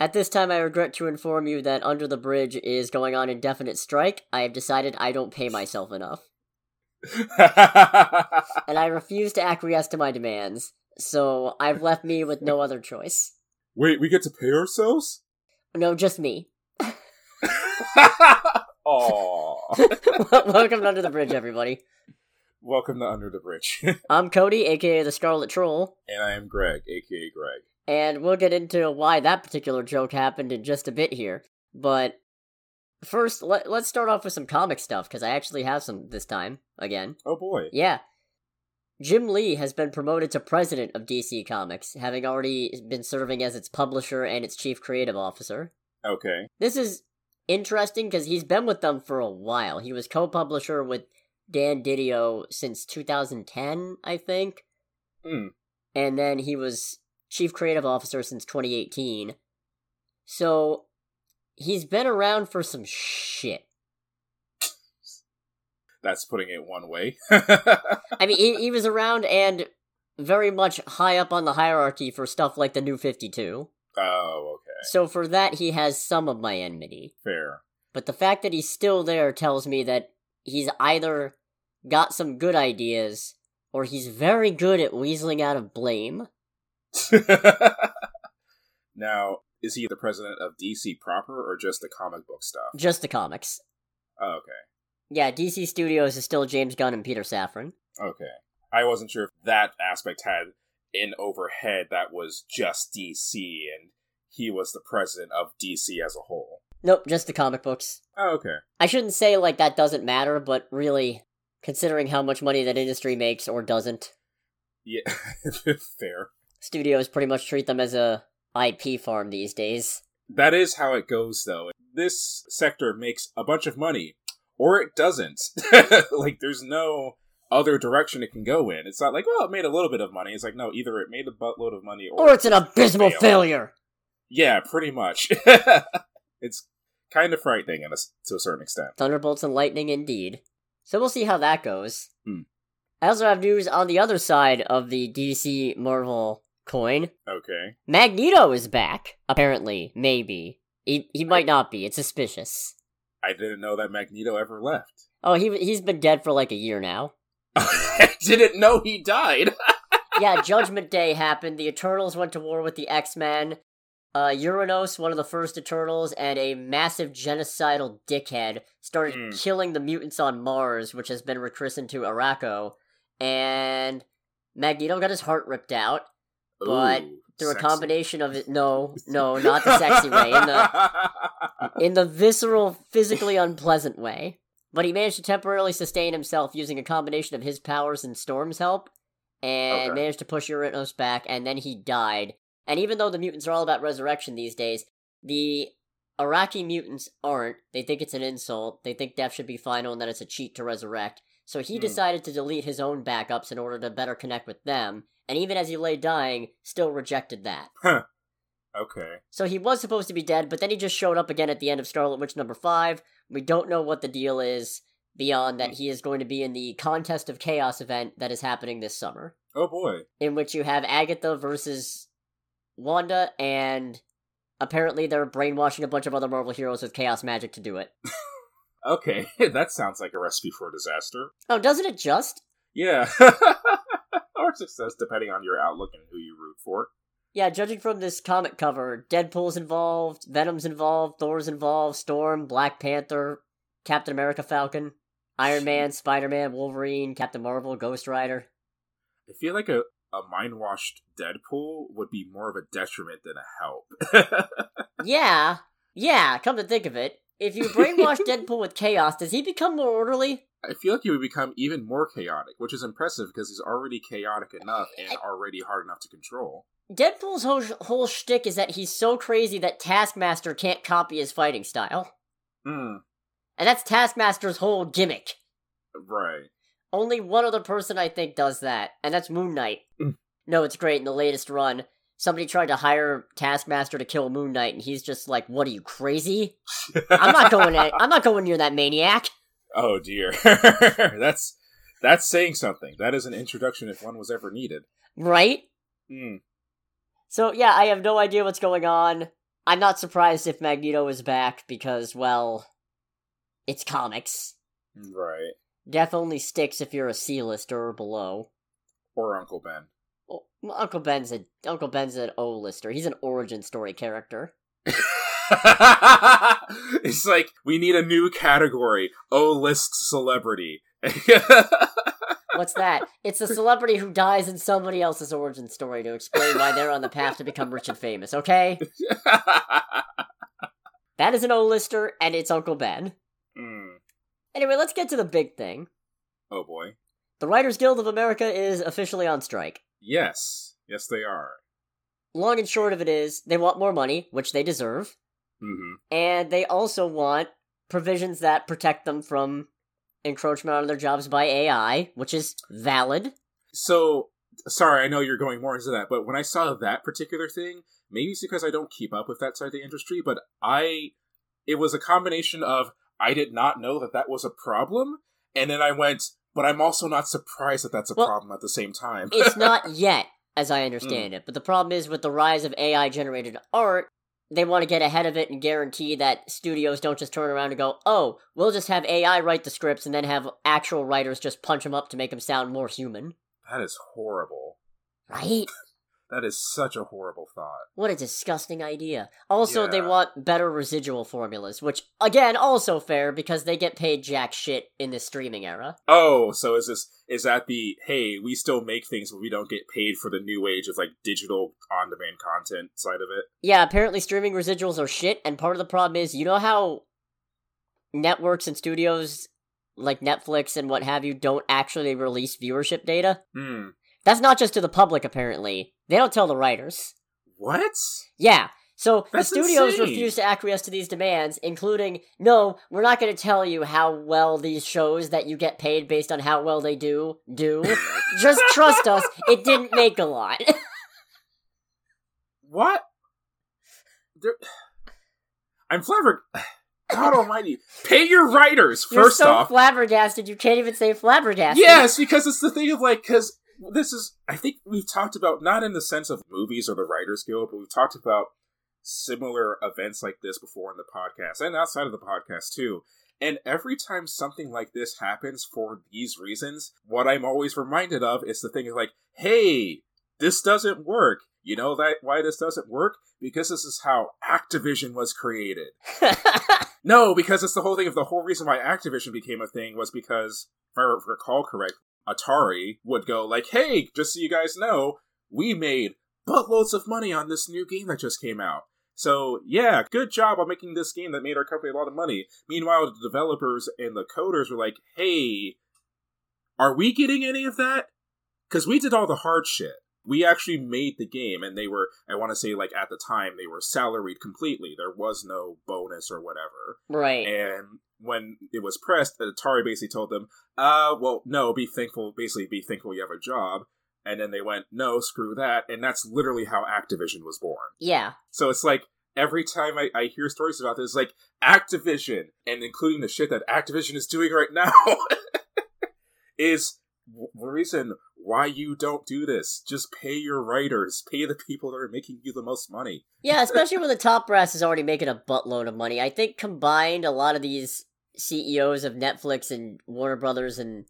At this time, I regret to inform you that Under the Bridge is going on indefinite strike. I have decided I don't pay myself enough. and I refuse to acquiesce to my demands, so I've left me with no other choice. Wait, we get to pay ourselves? No, just me. Aww. Welcome to Under the Bridge, everybody. Welcome to Under the Bridge. I'm Cody, aka the Scarlet Troll, and I am Greg, aka Greg. And we'll get into why that particular joke happened in just a bit here. But first, let, let's start off with some comic stuff, because I actually have some this time, again. Oh boy. Yeah. Jim Lee has been promoted to president of DC Comics, having already been serving as its publisher and its chief creative officer. Okay. This is interesting because he's been with them for a while. He was co publisher with Dan Didio since 2010, I think. Hmm. And then he was chief creative officer since 2018. So he's been around for some shit. That's putting it one way. I mean, he, he was around and very much high up on the hierarchy for stuff like the New 52. oh, okay. So for that, he has some of my enmity. Fair. But the fact that he's still there tells me that he's either got some good ideas or he's very good at weaseling out of blame. now, is he the president of DC proper or just the comic book stuff? Just the comics. Oh, okay. Yeah, DC Studios is still James Gunn and Peter Safran. Okay. I wasn't sure if that aspect had an overhead that was just DC and he was the president of DC as a whole. Nope, just the comic books. Oh, okay. I shouldn't say like that doesn't matter, but really, considering how much money that industry makes or doesn't, Yeah, fair. Studios pretty much treat them as a IP farm these days. That is how it goes, though. This sector makes a bunch of money, or it doesn't. like, there's no other direction it can go in. It's not like, well, it made a little bit of money. It's like, no, either it made a buttload of money or. Or it's an abysmal failed. failure. Yeah, pretty much. it's kind of frightening in a, to a certain extent. Thunderbolts and lightning, indeed. So we'll see how that goes. Hmm. I also have news on the other side of the DC Marvel coin. Okay. Magneto is back. Apparently, maybe he he might not be. It's suspicious. I didn't know that Magneto ever left. Oh, he he's been dead for like a year now. I didn't know he died. yeah, Judgment Day happened. The Eternals went to war with the X Men. Uh, Uranos, one of the first Eternals, and a massive genocidal dickhead started Hmm. killing the mutants on Mars, which has been rechristened to Arakko. And Magneto got his heart ripped out But Ooh, through sexy. a combination of it. No, no, not the sexy way. In the in the visceral, physically unpleasant way. But he managed to temporarily sustain himself using a combination of his powers and Storm's help, and Okay. managed to push Uranos back, and then he died. And even though the mutants are all about resurrection these days, the Arakkii mutants aren't. They think it's an insult. They think death should be final and that it's a cheat to resurrect. So he Hmm. decided to delete his own backups in order to better connect with them, and even as he lay dying, still rejected that. okay. So he was supposed to be dead, but then he just showed up again at the end of Scarlet Witch number 5. We don't know what the deal is beyond that he is going to be in the Contest of Chaos event that is happening this summer, Oh boy. in which you have Agatha versus Wanda, and apparently they're brainwashing a bunch of other Marvel heroes with chaos magic to do it. Okay, that sounds like a recipe for disaster. Oh, doesn't it just? Yeah. or success, depending on your outlook and who you root for. Yeah, judging from this comic cover, Deadpool's involved, Venom's involved, Thor's involved, Storm, Black Panther, Captain America Falcon, Iron Man, Spider Man, Wolverine, Captain Marvel, Ghost Rider. I feel like a, a mind washed Deadpool would be more of a detriment than a help. Yeah, yeah, come to think of it, if you brainwash Deadpool with chaos, does he become more orderly? I feel like he would become even more chaotic, which is impressive because he's already chaotic enough and already hard enough to control. Deadpool's whole, whole shtick is that he's so crazy that Taskmaster can't copy his fighting style. Hmm, And that's Taskmaster's whole gimmick. right. Only one other person I think does that, and that's Moon Knight. Mm. no, it's great in the latest run. Somebody tried to hire Taskmaster to kill Moon Knight, and he's just like, "What are you crazy? I'm not going. At, I'm not going near that maniac." oh dear. that's that's saying something. That is an introduction if one was ever needed. Right? Hmm. So yeah, I have no idea what's going on. I'm not surprised if Magneto is back because, well, it's comics. Right. Death only sticks if you're a C-lister or below. Or Uncle Ben. Well, Uncle Ben's a Uncle Ben's an O-lister. He's an origin story character. it's like we need a new category: O list celebrity. What's that? It's a celebrity who dies in somebody else's origin story to explain why they're on the path to become rich and famous. Okay, that is an O-lister, and it's Uncle Ben. Mm. Anyway, let's get to the big thing. Oh boy. The Writers Guild of America is officially on strike. Yes. Yes, they are. Long and short of it is, they want more money, which they deserve, hmm and they also want provisions that protect them from encroachment on their jobs by AI, which is valid. So, sorry, I know you're going more into that, but when I saw that particular thing, maybe it's because I don't keep up with that side of the industry, but I, it was a combination of I did not know that that was a problem, and then I went, but I'm also not surprised that that's a Well, problem at the same time. It's not yet, as I understand hmm. it, but the problem is with the rise of AI generated art, they want to get ahead of it and guarantee that studios don't just turn around and go, oh, we'll just have AI write the scripts and then have actual writers just punch them up to make them sound more human. that is horrible. Right? That is such a horrible thought. What a disgusting idea. Also, they want better residual formulas, which, again, also fair because they get paid jack shit in the streaming era. Oh, so is this is that the hey, we still make things but we don't get paid for the new age of like digital on demand content side of it? Yeah, apparently streaming residuals are shit, and part of the problem is, you know how networks and studios like Netflix and what have you don't actually release viewership data? Hmm. That's not just to the public, apparently. They don't tell the writers. What? Yeah. So That's the studios insane. refuse to acquiesce to these demands, including, no, we're not going to tell you how well these shows that you get paid based on how well they do do. Just trust us, it didn't make a lot. What? There... I'm flabbergasted. God Almighty! Pay your writers You're first so off. flabbergasted, you can't even say flabbergasted. Yes, because it's the thing of like, because this is, I think we've talked about, not in the sense of movies or the Writers Guild, but we've talked about similar events like this before in the podcast and outside of the podcast too. And every time something like this happens for these reasons, what I'm always reminded of is the thing of like, hey, this doesn't work. You know that why this doesn't work? Because this is how Activision was created. No, because it's the whole thing of the whole reason why Activision became a thing was because, if I recall correct, Atari would go like, "Hey, just so you guys know, we made buttloads of money on this new game that just came out. So yeah, good job on making this game that made our company a lot of money." Meanwhile, the developers and the coders were like, "Hey, are we getting any of that? Because we did all the hard shit." We actually made the game, and they were, I want to say, like, at the time, they were salaried completely. There was no bonus or whatever. right. And when it was pressed, Atari basically told them, uh, well, no, be thankful, basically be thankful you have a job. And then they went, no, screw that. And that's literally how Activision was born. yeah. So it's like, every time I, I hear stories about this, like, Activision, and including the shit that Activision is doing right now, is w- the reason why you don't do this. Just pay your writers, pay the people that are making you the most money. Yeah, especially when the top brass is already making a buttload of money. I think combined, a lot of these CEOs of Netflix and Warner Brothers and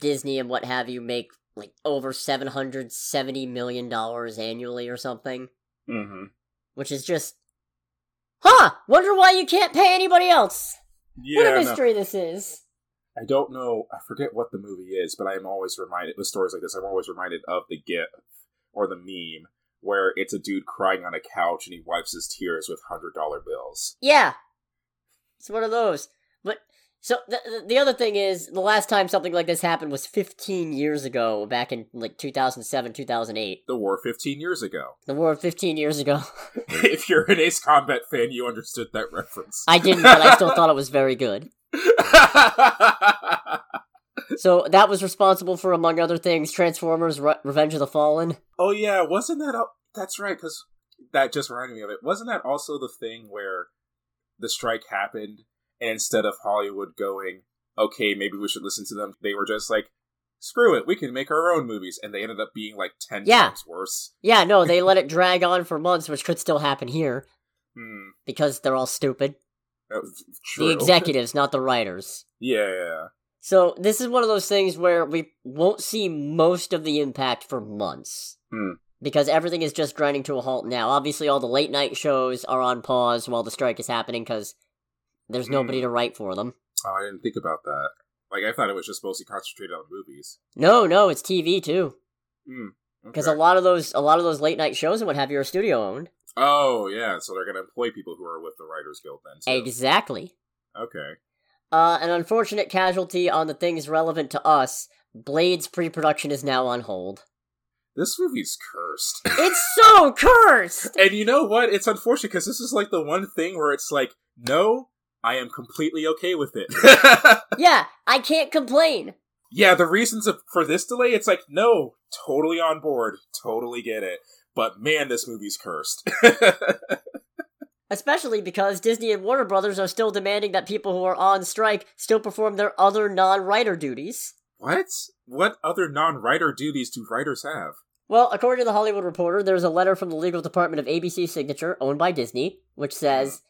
Disney and what have you make like over seven hundred seventy million dollars annually or something, Mm-hmm. which is just, huh? Wonder why you can't pay anybody else. Yeah, what a no. mystery this is. I don't know. I forget what the movie is, but I'm always reminded with stories like this. I'm always reminded of the gif or the meme where it's a dude crying on a couch and he wipes his tears with hundred dollar bills. Yeah, it's one of those. So the the- the other thing is, the last time something like this happened was 15 years ago, back in like 2007, 2008. The war 15 years ago. The war 15 years ago. if you're an Ace Combat fan, you understood that reference. I didn't, but I still thought it was very good. So that was responsible for, among other things, Transformers: Re- Revenge of the Fallen. oh yeah, wasn't that? al- That's right, because that just reminded me of it. Wasn't that also the thing where the strike happened, and instead of Hollywood going, okay, maybe we should listen to them, they were just like, screw it, we can make our own movies, and they ended up being like ten Yeah. times worse. Yeah, no, they let it drag on for months, which could still happen here. Hmm. because they're all stupid. The executives, not the writers. Yeah, yeah. So this is one of those things where we won't see most of the impact for months. Hmm. Because everything is just grinding to a halt now. Obviously, all the late night shows are on pause while the strike is happening because there's nobody Hmm. to write for them. Oh, I didn't think about that. Like, I thought it was just mostly concentrated on movies. No, no, it's TV too. Hmm. Because okay. a lot of those, a lot of those late night shows and what have you are studio owned. Oh, yeah. So they're gonna employ people who are with the Writers Guild then. Exactly. Okay. Uh, an unfortunate casualty on the things relevant to us. Blade's pre-production is now on hold. This movie's cursed. It's so cursed. and you know what? It's unfortunate because this is like the one thing where it's like, no, I am completely okay with it. yeah, I can't complain. yeah, the reasons of, for this delay, it's like, no, totally on board, totally get it. But man, this movie's cursed. Especially because Disney and Warner Brothers are still demanding that people who are on strike still perform their other non-writer duties. what? What other non-writer duties do writers have? Well, according to the Hollywood Reporter, there's a letter from the legal department of ABC Signature, owned by Disney, which says,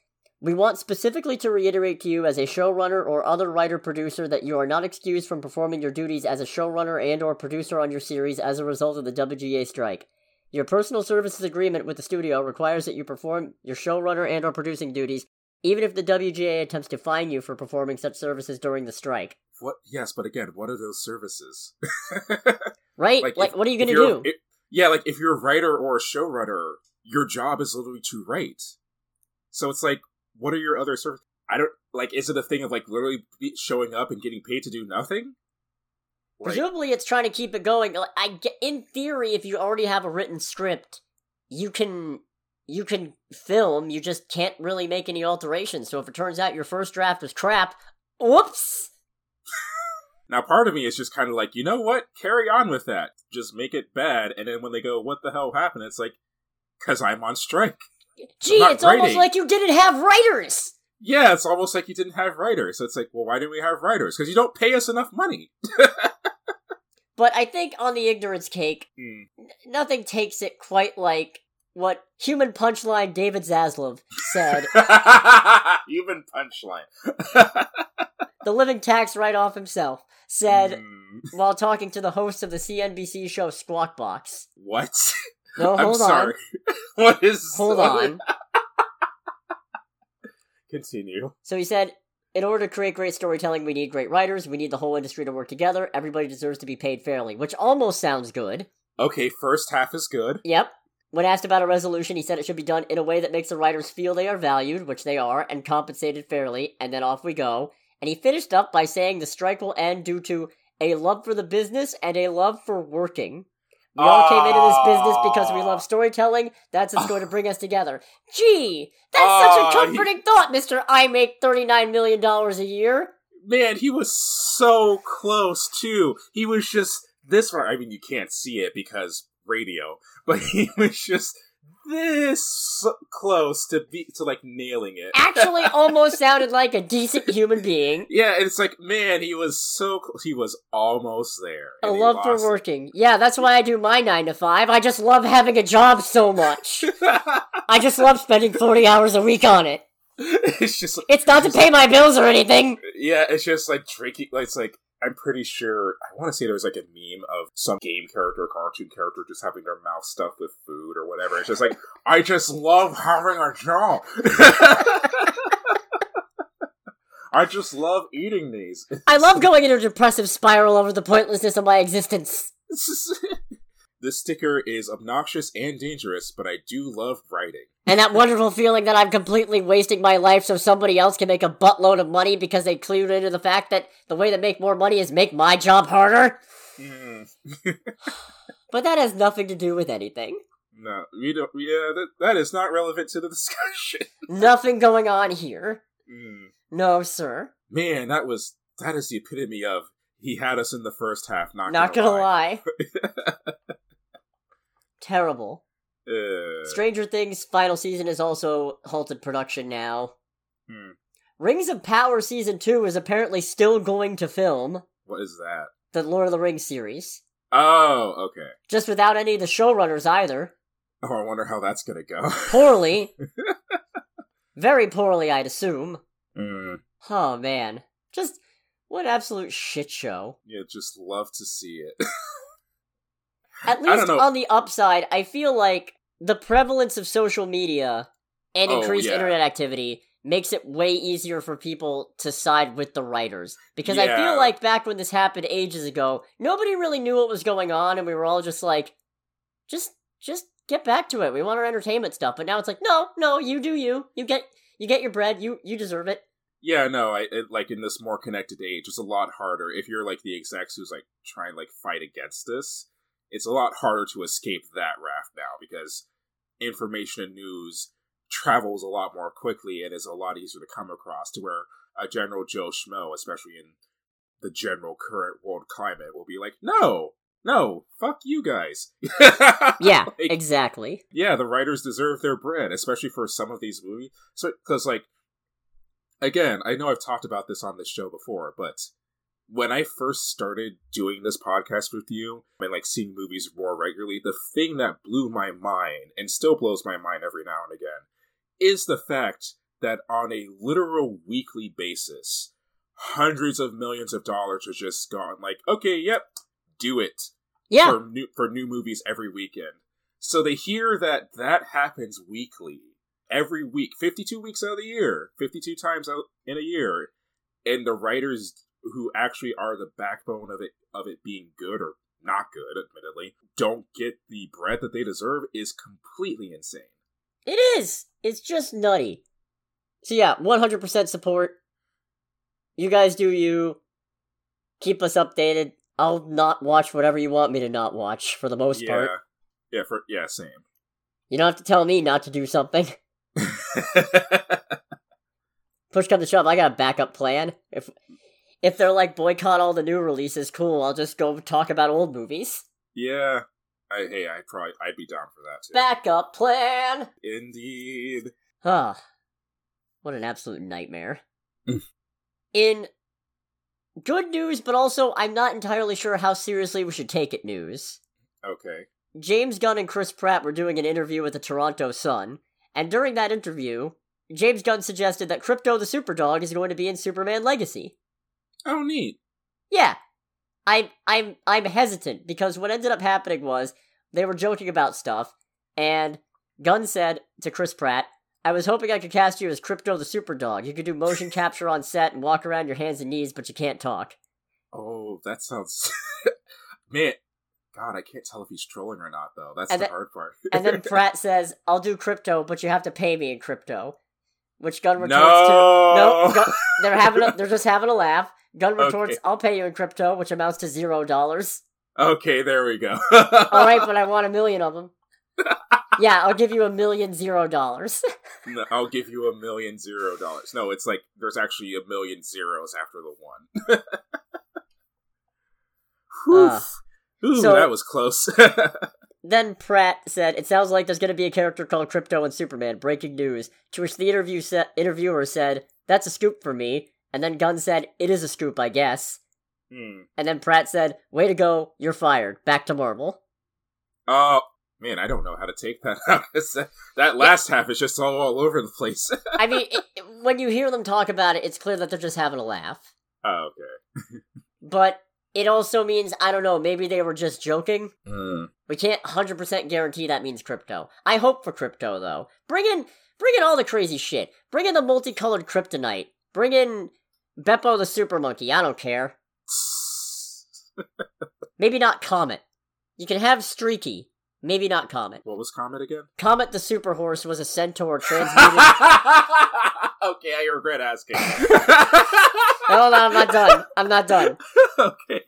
We want specifically to reiterate to you as a showrunner or other writer producer that you are not excused from performing your duties as a showrunner and or producer on your series as a result of the WGA strike. Your personal services agreement with the studio requires that you perform your showrunner and or producing duties even if the WGA attempts to fine you for performing such services during the strike. What? Yes, but again, what are those services? Right? Like, if- what are you going to do? it- yeah, like if you're a writer or a showrunner, your job is literally to write. So it's like, what are your other services? I don't like. Is it a thing of like literally showing up and getting paid to do nothing? Like, Presumably, it's trying to keep it going. Like, I get, in theory, if you already have a written script, you can you can film. You just can't really make any alterations. So if it turns out your first draft was crap, whoops. now, part of me is just kind of like, you know what? Carry on with that. Just make it bad, and then when they go, "What the hell happened?" It's like, because I'm on strike. Gee, it's almost like you didn't have writers. Yeah, it's almost like you didn't have writers. So it's like, well, why didn't we have writers? Because you don't pay us enough money. But I think on the ignorance cake, Hmm. n- nothing takes it quite like what human punchline David Zaslav said. Human punchline. the living tax write-off himself said Hmm. while talking to the host of the CNBC show Squawk Box. What? No, I'm hold on. sorry. what is? Hold on. Continue. So he said, in order to create great storytelling, we need great writers. We need the whole industry to work together. Everybody deserves to be paid fairly, which almost sounds good. Okay, first half is good. Yep. When asked about a resolution, he said it should be done in a way that makes the writers feel they are valued, which they are, and compensated fairly, and then off we go. And he finished up by saying the strike will end due to a love for the business and a love for working. We all came into this business because we ah. love storytelling. That's what's going to bring us together. Gee, that's Aw, such a ah, he- comforting thought, Mister. I make thirty-nine million dollars a year. Man, he was so close too. He was just this far. I mean, you can't see it because radio, but he was just this close to be to like nailing it. Actually, almost sounded like a decent human being. Yeah, it's like man, he was so cl- he was almost there. He love for lost it. working. Yeah, that's why I do my nine to five. I just love having a job so much. I just love spending 40 hours a week on it. it's just It's not to pay my bills or anything. yeah, it's just like drinking. Like, it's like I'm pretty sure. I want to say there was like a meme of some game character, or cartoon character, just having their mouth stuffed with food or whatever. It's just like I just love having a job. I just love eating these. I love going into a depressive spiral over the pointlessness of my existence. this sticker is obnoxious and dangerous, but I do love writing. And that wonderful feeling that I'm completely wasting my life so somebody else can make a buttload of money because they clued into the fact that the way to make more money is make my job harder. Mm. But that has nothing to do with anything. No, we don't. Yeah, that that is not relevant to the discussion. Nothing going on here. Mm. No, sir. Man, that was that is the epitome of he had us in the first half. Not, Not gonna, gonna lie. lie. Terrible. Uh, Stranger Things final season is also halted production now. Hmm. Rings of Power season 2 is apparently still going to film what is that? the Lord of the Rings series, Oh, okay. just without any of the showrunners either. Oh, I wonder how that's gonna go. Poorly. Very poorly, I'd assume. Mm, Oh man, just what absolute shit show. yeah, just love to see it. At least on the upside, I feel like the prevalence of social media and Oh, increased yeah. internet activity makes it way easier for people to side with the writers. Because I feel like back when this happened ages ago, nobody really knew what was going on and we were all just like just just get back to it. We want our entertainment stuff. But now it's like, no, no, you do you. You get you get your bread. You you deserve it. Yeah, no, I it, like in this more connected age, it's a lot harder if you're like the execs who's like trying like fight against this. It's a lot harder to escape that raft now because information and news travels a lot more quickly and is a lot easier to come across. To where a general Joe Schmo, especially in the general current world climate, will be like, "No, no, fuck you guys." Yeah, Like, exactly. yeah, the writers deserve their bread, especially for some of these movies. So, because like, again, I know I've talked about this on this show before, but when I first started doing this podcast with you and like seeing movies more regularly, the thing that blew my mind and still blows my mind every now and again is the fact that on a literal weekly basis, hundreds of millions of dollars are just gone. Like, okay, yep, do it Yeah. for new for new movies every weekend. So they hear that that happens weekly, every week, fifty-two weeks out of the year, fifty-two times out in a year, and the writers who actually are the backbone of it of it being good or not good, admittedly, don't get the bread that they deserve is completely insane. It is. It's just nutty. So yeah, 100% support. You guys do you. Keep us updated. I'll not watch whatever you want me to not watch for the most yeah, part. yeah, for yeah, same. You don't have to tell me not to do something. Push come to shove, I got a backup plan. If if they're like boycott all the new releases, cool. I'll just go talk about old movies. yeah, I hey, I probably I'd be down for that too. Backup plan. Indeed. Ah, what an absolute nightmare. Mm. In good news, but also I'm not entirely sure how seriously we should take it news. Okay. James Gunn and Chris Pratt were doing an interview with the Toronto Sun, and during that interview, James Gunn suggested that Krypto the Superdog is going to be in Superman Legacy. Oh, neat. Yeah. I'm I'm I'm hesitant because what ended up happening was they were joking about stuff, and Gunn said to Chris Pratt, I was hoping I could cast you as Krypto the Superdog. You could do motion capture on set and walk around your hands and knees, but you can't talk. Oh, that sounds. Man, God, I can't tell if he's trolling or not, though. That's And the then- hard part. And then Pratt says, I'll do Krypto, but you have to pay me in crypto. Which Gunn retorts no, to No, Gunn- they're having a, they're just having a laugh. Gunn retorts, Okay. I'll pay you in crypto, which amounts to zero dollars. Okay, there we go. Alright, but I want a million of them. yeah, I'll give you a million zero dollars. No, I'll give you a million zero dollars. No, it's like there's actually a million zeros after the one. Whew. Ah. Ooh, So- that was close. Then Pratt said, "It sounds like there's going to be a character called Krypto in Superman. Breaking news." To which the interview sa- interviewer said, "That's a scoop for me." And then Gunn said, "It is a scoop, I guess." hmm. And then Pratt said, "Way to go, you're fired. Back to Marvel." Oh, man, I don't know how to take that out. That- that last half is just all, all over the place. I mean, it- when you hear them talk about it, it's clear that they're just having a laugh. oh, okay. But it also means I don't know. Maybe they were just joking. Hmm. We can't hundred percent guarantee that means Krypto. I hope for Krypto though. Bring in, bring in all the crazy shit. Bring in the multicolored kryptonite. Bring in Beppo the super monkey. I don't care. Maybe not Comet. You can have Streaky. Maybe not Comet. What was Comet again? Comet the super horse was a centaur transmuted. okay, I regret asking. Hold on, I'm not done. I'm not done. okay.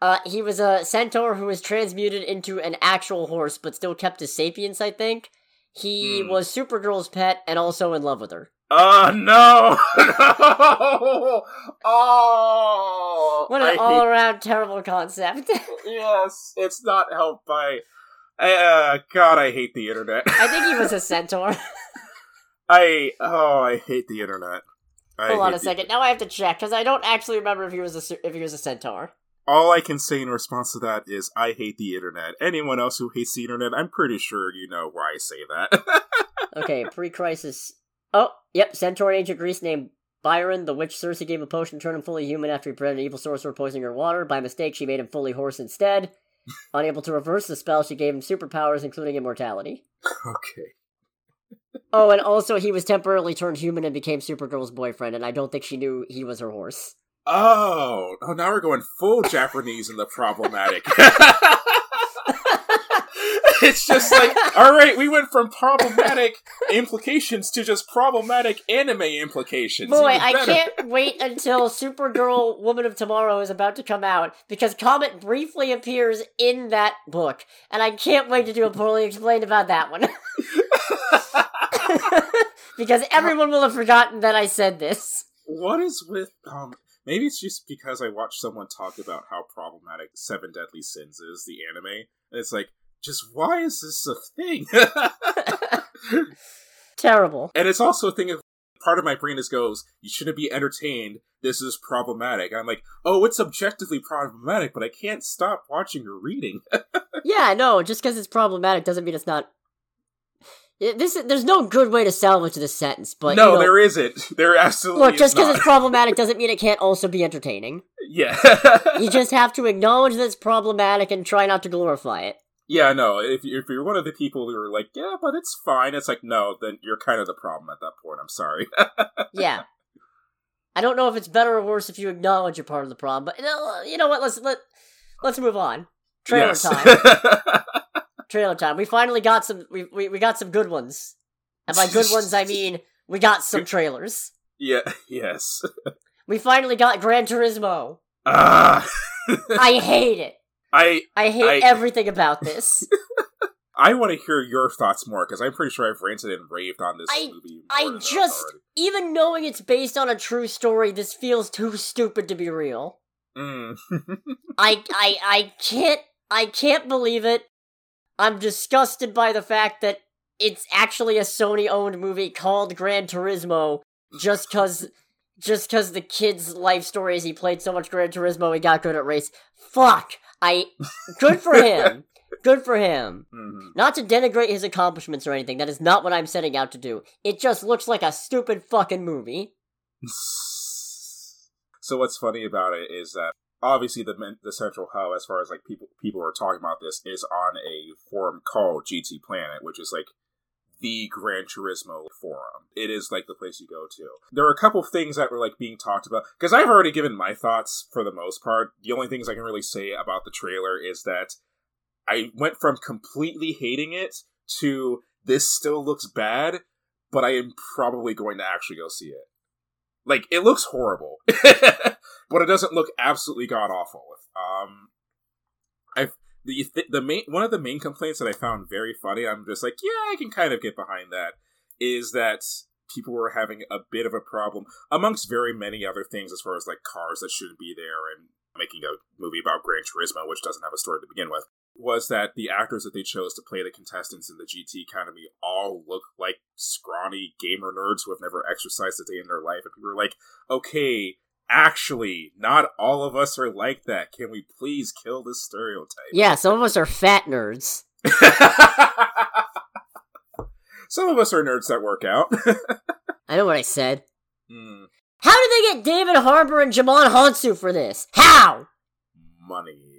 Uh, he was a centaur who was transmuted into an actual horse, but still kept his sapience. I think he Hmm. was Supergirl's pet and also in love with her. Oh no! no! Oh! What an hate- all-around terrible concept. yes, it's not helped by. Uh, God, I hate the internet. I think he was a centaur. I oh, I hate the internet. I Hold on a the- second. Now I have to check because I don't actually remember if he was a if he was a centaur. All I can say in response to that is I hate the internet. Anyone else who hates the internet, I'm pretty sure you know why I say that. Okay, pre-crisis. Oh, yep, Centaur in ancient Greece named Biron, the witch Circe gave a potion to turn him fully human after he prevented an evil sorcerer poisoning her water. By mistake, she made him fully horse instead. Unable to reverse the spell, she gave him superpowers, including immortality. Okay. Oh, and also he was temporarily turned human and became Supergirl's boyfriend, and I don't think she knew he was her horse. Oh, oh, now we're going full Japanese in the problematic. it's just like, all right, we went from problematic implications to just problematic anime implications. Boy, I can't wait until Supergirl Woman of Tomorrow is about to come out because Comet briefly appears in that book, and I can't wait to do a poorly explained about that one. because everyone will have forgotten that I said this. What is with um? Maybe it's just because I watched someone talk about how problematic Seven Deadly Sins is, the anime, and it's like, just why is this a thing? Terrible. and it's also a thing of part of my brain is goes, you shouldn't be entertained. This is problematic. I'm like, oh, it's objectively problematic, but I can't stop watching or reading. Yeah, no, just because it's problematic doesn't mean it's not. This there's no good way to salvage this sentence, but no, you know, there isn't. There absolutely look, just because it's problematic doesn't mean it can't also be entertaining. yeah. You just have to acknowledge that it's problematic and try not to glorify it. Yeah, no. If if you're one of the people who are like, yeah, but it's fine, it's like, no, then you're kind of the problem at that point. I'm sorry. Yeah. I don't know if it's better or worse if you acknowledge you're part of the problem, but you know, uh, you know what? Let's let let's move on. Trailer Yes. time. Trailer time. We finally got some. We, we we got some good ones, and by good ones I mean we got some trailers. yeah. Yes. We finally got Gran Turismo. Ah. I hate it. I I hate I- everything about this. I want to hear your thoughts more because I'm pretty sure I've ranted and raved on this I- movie. I just-. Even knowing it's based on a true story, this feels too stupid to be real. Mm. I I I can't I can't believe it. I'm disgusted by the fact that it's actually a Sony owned movie called Gran Turismo just cuz just cuz the kid's life story is he played so much Gran Turismo he got good at race. Fuck. I good for him. Good for him. Mhm. Not to denigrate his accomplishments or anything. That is not what I'm setting out to do. It just looks like a stupid fucking movie. So what's funny about it is that obviously the the central hub, as far as like people people are talking about this, is on a forum called GT Planet, which is like the Gran Turismo forum. It is like the place you go to. There are a couple things that were like being talked about because I've already given my thoughts for the most part. The only things I can really say about the trailer is that I went from completely hating it to this still looks bad, but I am probably going to actually go see it. Like it looks horrible, but it doesn't look absolutely god awful. Um, I the the main one of the main complaints that I found very funny. I'm just like, yeah, I can kind of get behind that. Is that people were having a bit of a problem amongst very many other things as far as like cars that shouldn't be there and making a movie about Gran Turismo, which doesn't have a story to begin with was that the actors that they chose to play the contestants in the GT Academy all look like scrawny gamer nerds who have never exercised a day in their life. And people were like, okay, actually, not all of us are like that. Can we please kill this stereotype? Yeah, some of us are fat nerds. Some of us are nerds that work out. I know what I said. Hmm, How did they get David Harbour and Djimon Hounsou for this? How? money.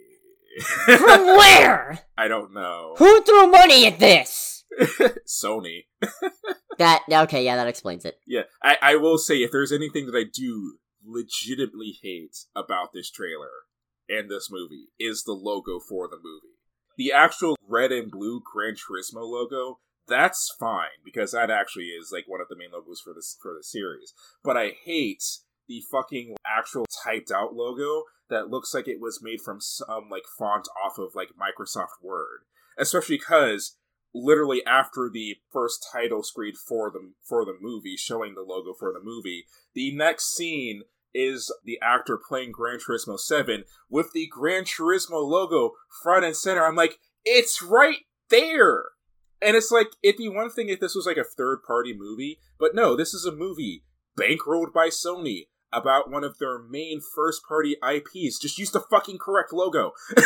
From where? I don't know. Who threw money at this? Sony. That okay, yeah, that explains it. Yeah, I, I will say if there's anything that I do legitimately hate about this trailer and this movie is the logo for the movie. The actual red and blue Gran Turismo logo, that's fine because that actually is like one of the main logos for this for the series. But I hate the fucking actual typed out logo that looks like it was made from some like font off of like Microsoft Word. Especially because literally after the first title screen for the for the movie showing the logo for the movie the next scene is the actor playing Gran Turismo 7 with the Gran Turismo logo front and center i'm like it's right there and it's like it'd be one thing if this was like a third party movie but no this is a movie bankrolled by sony about one of their main first party ips just use the fucking correct logo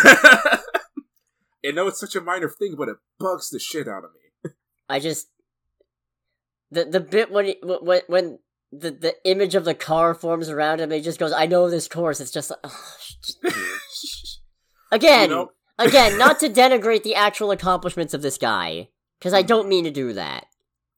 I know it's such a minor thing, but it bugs the shit out of me. I just the the bit when he, when when the the image of the car forms around him, he just goes, "I know this course." It's just like, ugh. again, You know- again, not to denigrate the actual accomplishments of this guy, because Hmm. I don't mean to do that.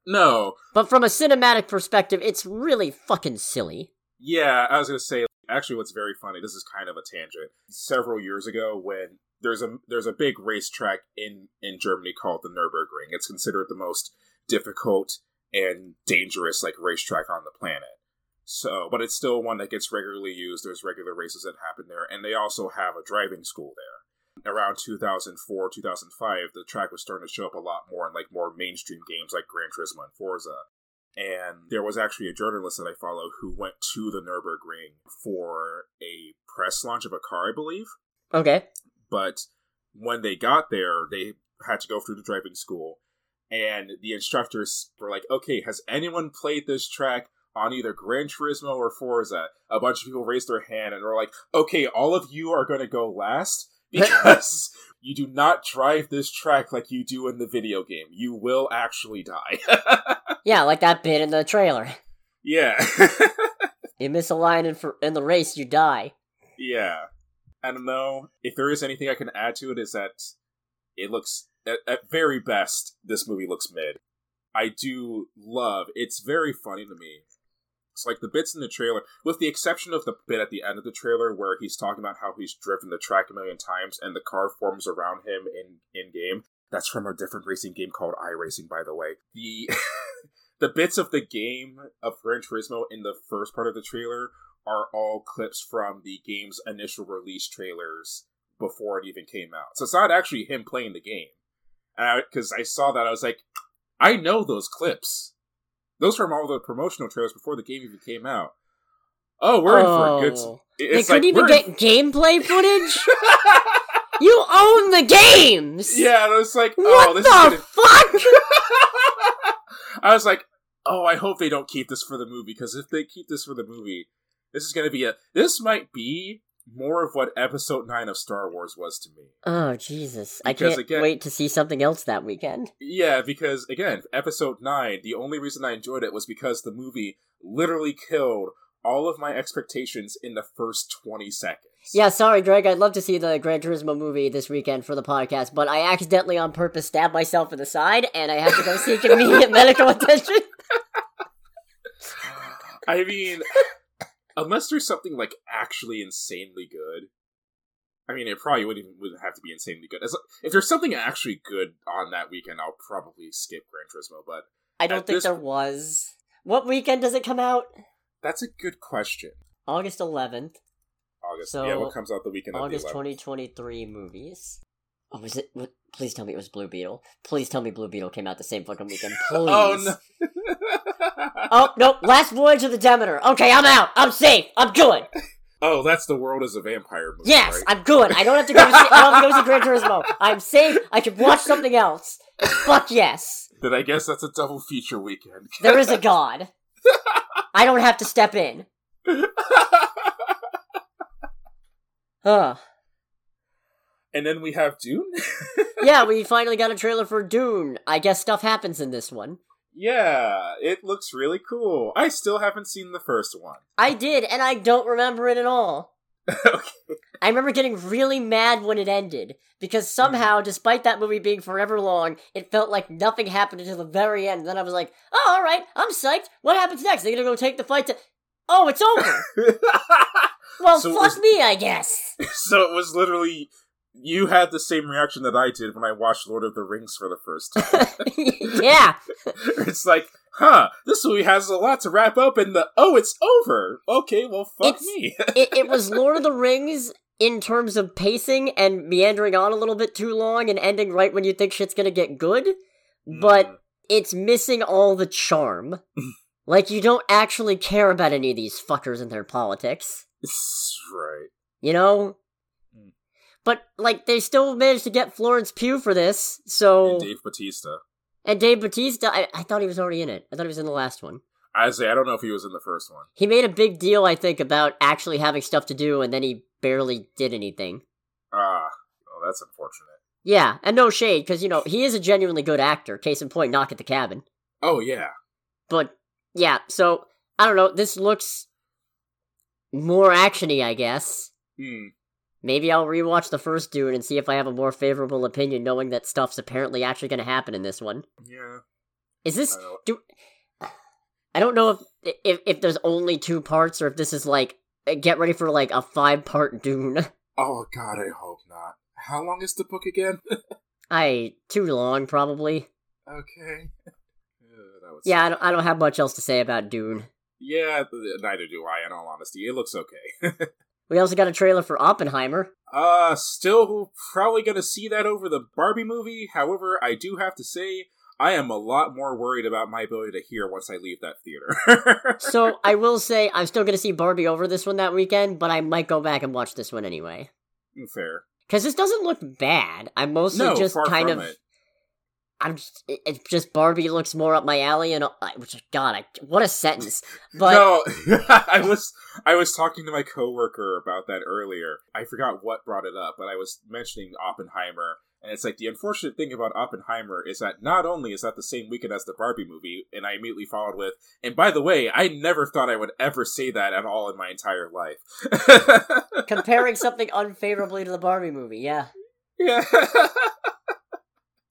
no, But from a cinematic perspective, it's really fucking silly. Yeah, I was gonna say. Actually, what's very funny. This is kind of a tangent. Several years ago, when there's a there's a big racetrack in in Germany called the Nurburgring. It's considered the most difficult and dangerous like racetrack on the planet. So, but it's still one that gets regularly used. There's regular races that happen there, and they also have a driving school there. Around 2004, 2005, the track was starting to show up a lot more in like more mainstream games like Gran Turismo and Forza. And there was actually a journalist that I follow who went to the Nurburgring for a press launch of a car, I believe. Okay. But when they got there, they had to go through the driving school. And the instructors were like, okay, has anyone played this track on either Gran Turismo or Forza? A bunch of people raised their hand and were like, okay, all of you are going to go last because you do not drive this track like you do in the video game. You will actually die. Yeah, like that bit in the trailer. yeah. You miss a line in, for, in the race, you die. Yeah. I don't know. If there is anything I can add to it, is that it looks, at, at very best, this movie looks mid. I do love, it's very funny to me. Like the bits in the trailer, with the exception of the bit at the end of the trailer where he's talking about how he's driven the track a million times and the car forms around him in, in game. That's from a different racing game called iRacing, by the way. The the bits of the game of Gran Turismo in the first part of the trailer are all clips from the game's initial release trailers before it even came out. So it's not actually him playing the game. Because I, saw that, I was like, I know those clips. Those from all the promotional trailers before the game even came out. Oh, we're in for a good. Oh. It's They like couldn't even get in- gameplay footage? you own the games! yeah, and I was like, oh, What oh, this the is gonna... fuck? I was like, oh, I hope they don't keep this for the movie because if they keep this for the movie, this is going to be a. This might be more of what Episode Nine of Star Wars was to me. Oh, Jesus. I Because can't again- wait to see something else that weekend. Yeah, because again, Episode Nine. The only reason I enjoyed it was because the movie literally killed all of my expectations in the first twenty seconds. Yeah, sorry, Greg. I'd love to see the Gran Turismo movie this weekend for the podcast, but I accidentally on purpose stabbed myself in the side, and I have to go seek immediate medical attention. I mean, unless there's something like actually insanely good. I mean, it probably wouldn't even wouldn't have to be insanely good. As, if there's something actually good on that weekend, I'll probably skip Gran Turismo. But I don't think there was. What weekend does it come out? that's a good question. August 11th. August. So, yeah, what comes out the weekend August of the 11th? 2023 movies. Oh, was it? What, please tell me it was Blue Beetle. Please tell me Blue Beetle came out the same fucking weekend. Oh, please. Oh no! Oh, nope. Last Voyage of the Demeter. Okay, I'm out. I'm safe. I'm good. Oh, that's the world as a vampire movie. Yes, right? I'm good. I don't have to go to see, I don't have to go see Gran Turismo. I'm safe. I can watch something else. Fuck yes. Then I guess that's a double feature weekend. There is a god. I don't have to step in. Huh. and then we have Dune. Yeah, we finally got a trailer for Dune. I guess stuff happens in this one. yeah, it looks really cool. I still haven't seen the first one. I did, and I don't remember it at all. okay. I remember getting really mad when it ended because somehow, mm. despite that movie being forever long, it felt like nothing happened until the very end. Then I was like, "Oh, all right, I'm psyched. What happens next? They're gonna go take the fight to? Oh, it's over. Well, So fuck was- me, I guess. so it was literally you had the same reaction that I did when I watched Lord of the Rings for the first time. yeah, it's like, huh, this movie has a lot to wrap up, and the oh, it's over. Okay, well, fuck It's- me. it, it was Lord of the Rings in terms of pacing and meandering on a little bit too long and ending right when you think shit's gonna get good, but Mm. it's missing all the charm. like you don't actually care about any of these fuckers and their politics. Right. You know? But, like, they still managed to get Florence Pugh for this, so. And Dave Batista. And Dave Batista, I, I thought he was already in it. I thought he was in the last one. I say I don't know if he was in the first one. He made a big deal, I think, about actually having stuff to do, and then he barely did anything. Ah, oh, that's unfortunate. Yeah, and no shade, because, you know, he is a genuinely good actor. Case in point, Knock at the Cabin. Oh yeah, But yeah, so I don't know. This looks more actiony, I guess. Hmm. Maybe I'll rewatch the first Dune and see if I have a more favorable opinion, knowing that stuff's apparently actually going to happen in this one. Yeah. Is this I don't- I don't know if if if there's only two parts or if this is like get ready for like a five part Dune. Oh God, I hope not. How long is the book again? I too long probably. okay. Uh, Yeah, I don't, I don't have much else to say about Dune. Yeah, neither do I. In all honesty, it looks okay. We also got a trailer for Oppenheimer. uh, still probably gonna see that over the Barbie movie. However, I do have to say, I am a lot more worried about my ability to hear once I leave that theater. So I will say I'm still gonna see Barbie over this one that weekend, but I might go back and watch this one anyway. fair. Because this doesn't look bad. I'm mostly No, just kind of. it. I'm just. it- It's just Barbie looks more up my alley, and uh, which God, I, what a sentence. But no, I was I was talking to my coworker about that earlier. I forgot what brought it up, but I was mentioning Oppenheimer, and it's like the unfortunate thing about Oppenheimer is that not only is that the same weekend as the Barbie movie, and I immediately followed with, and by the way, I never thought I would ever say that at all in my entire life. comparing something unfavorably to the Barbie movie, yeah. yeah.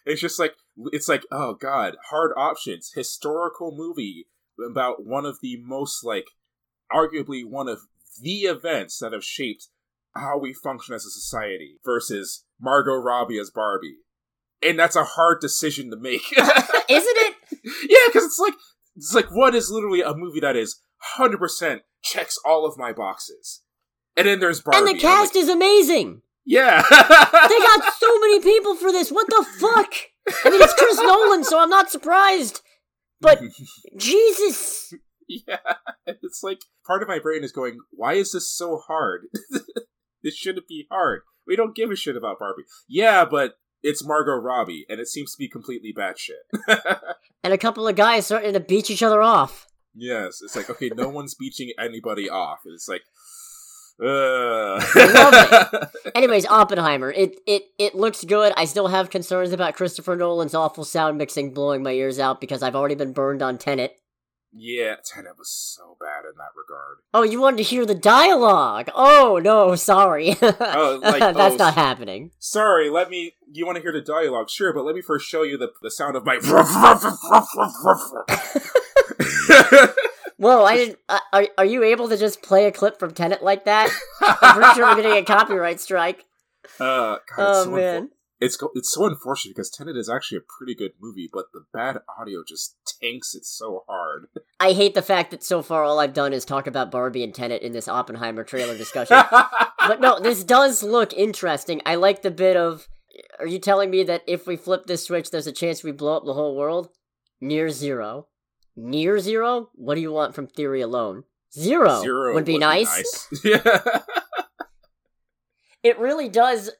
It's just like it's like oh god, hard options, historical movie about one of the most like arguably one of the events that have shaped how we function as a society versus Margot Robbie as Barbie. And that's a hard decision to make. Isn't it? yeah, because it's like it's like what is literally a movie that is hundred percent checks all of my boxes, and then there's Barbie. And the cast like, is amazing. yeah, They got so many people for this. What the fuck? I mean, it's Chris Nolan, so I'm not surprised. But Jesus, yeah, it's like part of my brain is going, why is this so hard? this shouldn't be hard. We don't give a shit about Barbie. Yeah, but it's Margot Robbie, and it seems to be completely batshit. and a couple of guys starting to beat each other off. yes, it's like okay, no one's beaching anybody off. It's like, uh. love Anyways, Oppenheimer. It it it looks good. I still have concerns about Christopher Nolan's awful sound mixing blowing my ears out because I've already been burned on Tenet. Yeah, Tenet was so bad in that regard. Oh, you wanted to hear the dialogue? Oh no, sorry. Oh, like, That's oh, not happening. Sorry, let me. You want to hear the dialogue? Sure, but let me first show you the the sound of my. Whoa, I didn't. Uh, are are you able to just play a clip from Tenet like that? I'm pretty sure we're gonna get a copyright strike. Uh, God, it's Oh so man. unfor- it's it's so unfortunate because Tenet is actually a pretty good movie, but the bad audio just tanks it so hard. I hate the fact that so far all I've done is talk about Barbie and Tenet in this Oppenheimer trailer discussion. but no, this does look interesting. I like the bit of. Are you telling me that if we flip this switch, there's a chance we blow up the whole world? Near zero. Near zero? What do you want from theory alone? Zero, Zero would be nice. nice. yeah. It really does.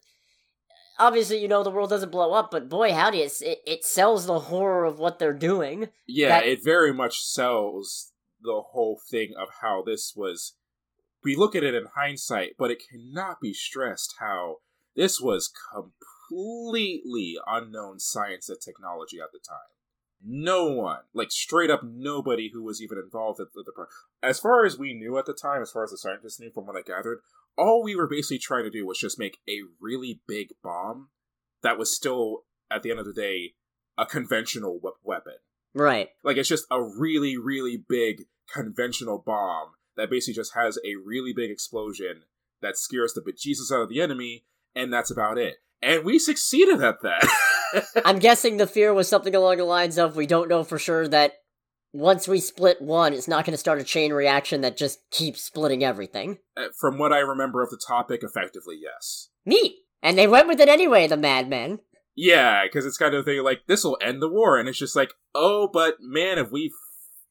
Obviously, you know the world doesn't blow up, but boy, howdy, it it sells the horror of what they're doing. Yeah, That- it very much sells the whole thing of how this was. We look at it in hindsight, but it cannot be stressed how this was completely unknown science and technology at the time. No one, like straight up nobody who was even involved at the, the as far as we knew at the time, as far as the scientists knew from what I gathered, all we were basically trying to do was just make a really big bomb that was still, at the end of the day, a conventional we- weapon. Right. Like it's just a really, really big conventional bomb that basically just has a really big explosion that scares the bejesus out of the enemy, and that's about it. And we succeeded at that. I'm guessing the fear was something along the lines of we don't know for sure that once we split one, it's not going to start a chain reaction that just keeps splitting everything. Uh, From what I remember of the topic, effectively, yes. Neat. And they went with it anyway, the madmen. Yeah, because it's kind of the thing like this will end the war, and it's just like, oh, but man, have we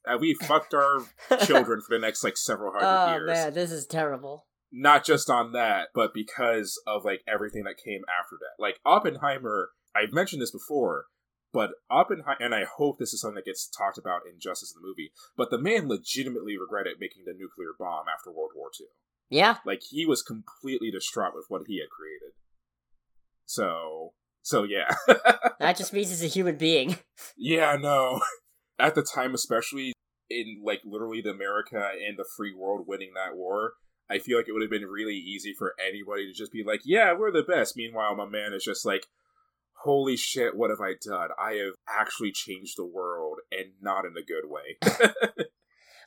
have we fucked our children for the next like several hundred oh years? man, this is terrible. not just on that, but because of like everything that came after that. Like Oppenheimer, I've mentioned this before, but Oppenheimer, and I hope this is something that gets talked about in Justice in the movie. But the man legitimately regretted making the nuclear bomb after World War II. Yeah. Like he was completely distraught with what he had created. So, so yeah, That just means he's a human being. yeah, no. At the time, especially, in like literally the America and the free world winning that war, I feel like it would have been really easy for anybody to just be like, "Yeah, we're the best." Meanwhile, my man is just like, "Holy shit, what have I done? I have actually changed the world, and not in a good way."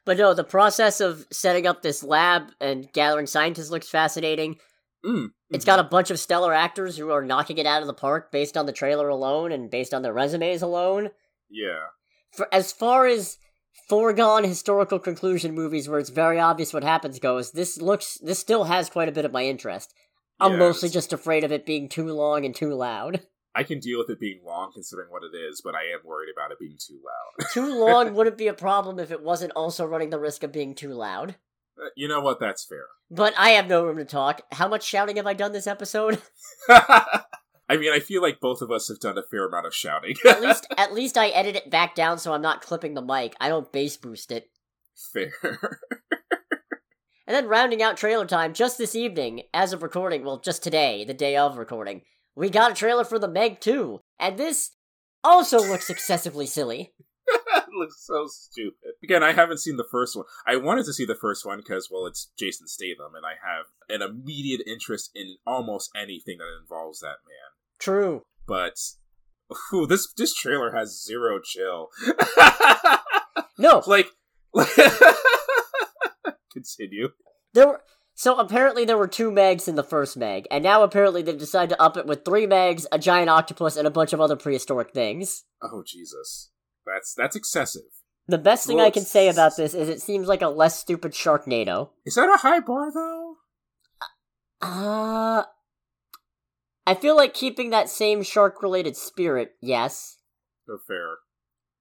But no, the process of setting up this lab and gathering scientists looks fascinating. mm, It's got a bunch of stellar actors who are knocking it out of the park based on the trailer alone and based on their resumes alone. yeah, For as far as foregone historical conclusion movies where it's very obvious what happens goes, this looks this still has quite a bit of my interest. I'm mostly just afraid of it being too long and too loud. I can deal with it being long considering what it is, but I am worried about it being too loud. too long wouldn't be a problem if it wasn't also running the risk of being too loud. Uh, you know what? That's fair. But I have no room to talk. How much shouting have I done this episode? I mean, I feel like both of us have done a fair amount of shouting. at least at least I edit it back down so I'm not clipping the mic. I don't bass boost it. fair. And then rounding out trailer time just this evening, as of recording, well, just today, the day of recording, we got a trailer for the Meg 2. And this also looks excessively silly. it looks so stupid. Again, I haven't seen the first one. I wanted to see the first one because, well, it's Jason Statham, and I have an immediate interest in almost anything that involves that man. True. But ooh, this this trailer has zero chill. No, like, continue. there were. So apparently there were two Megs in the first Meg, and now apparently they've decided to up it with three Megs, a giant octopus, and a bunch of other prehistoric things. Oh Jesus, that's that's excessive. The best thing I can say about this is it seems like a less stupid Sharknado. Is that a high bar though? Uh I feel like keeping that same shark related spirit, yes. No fair.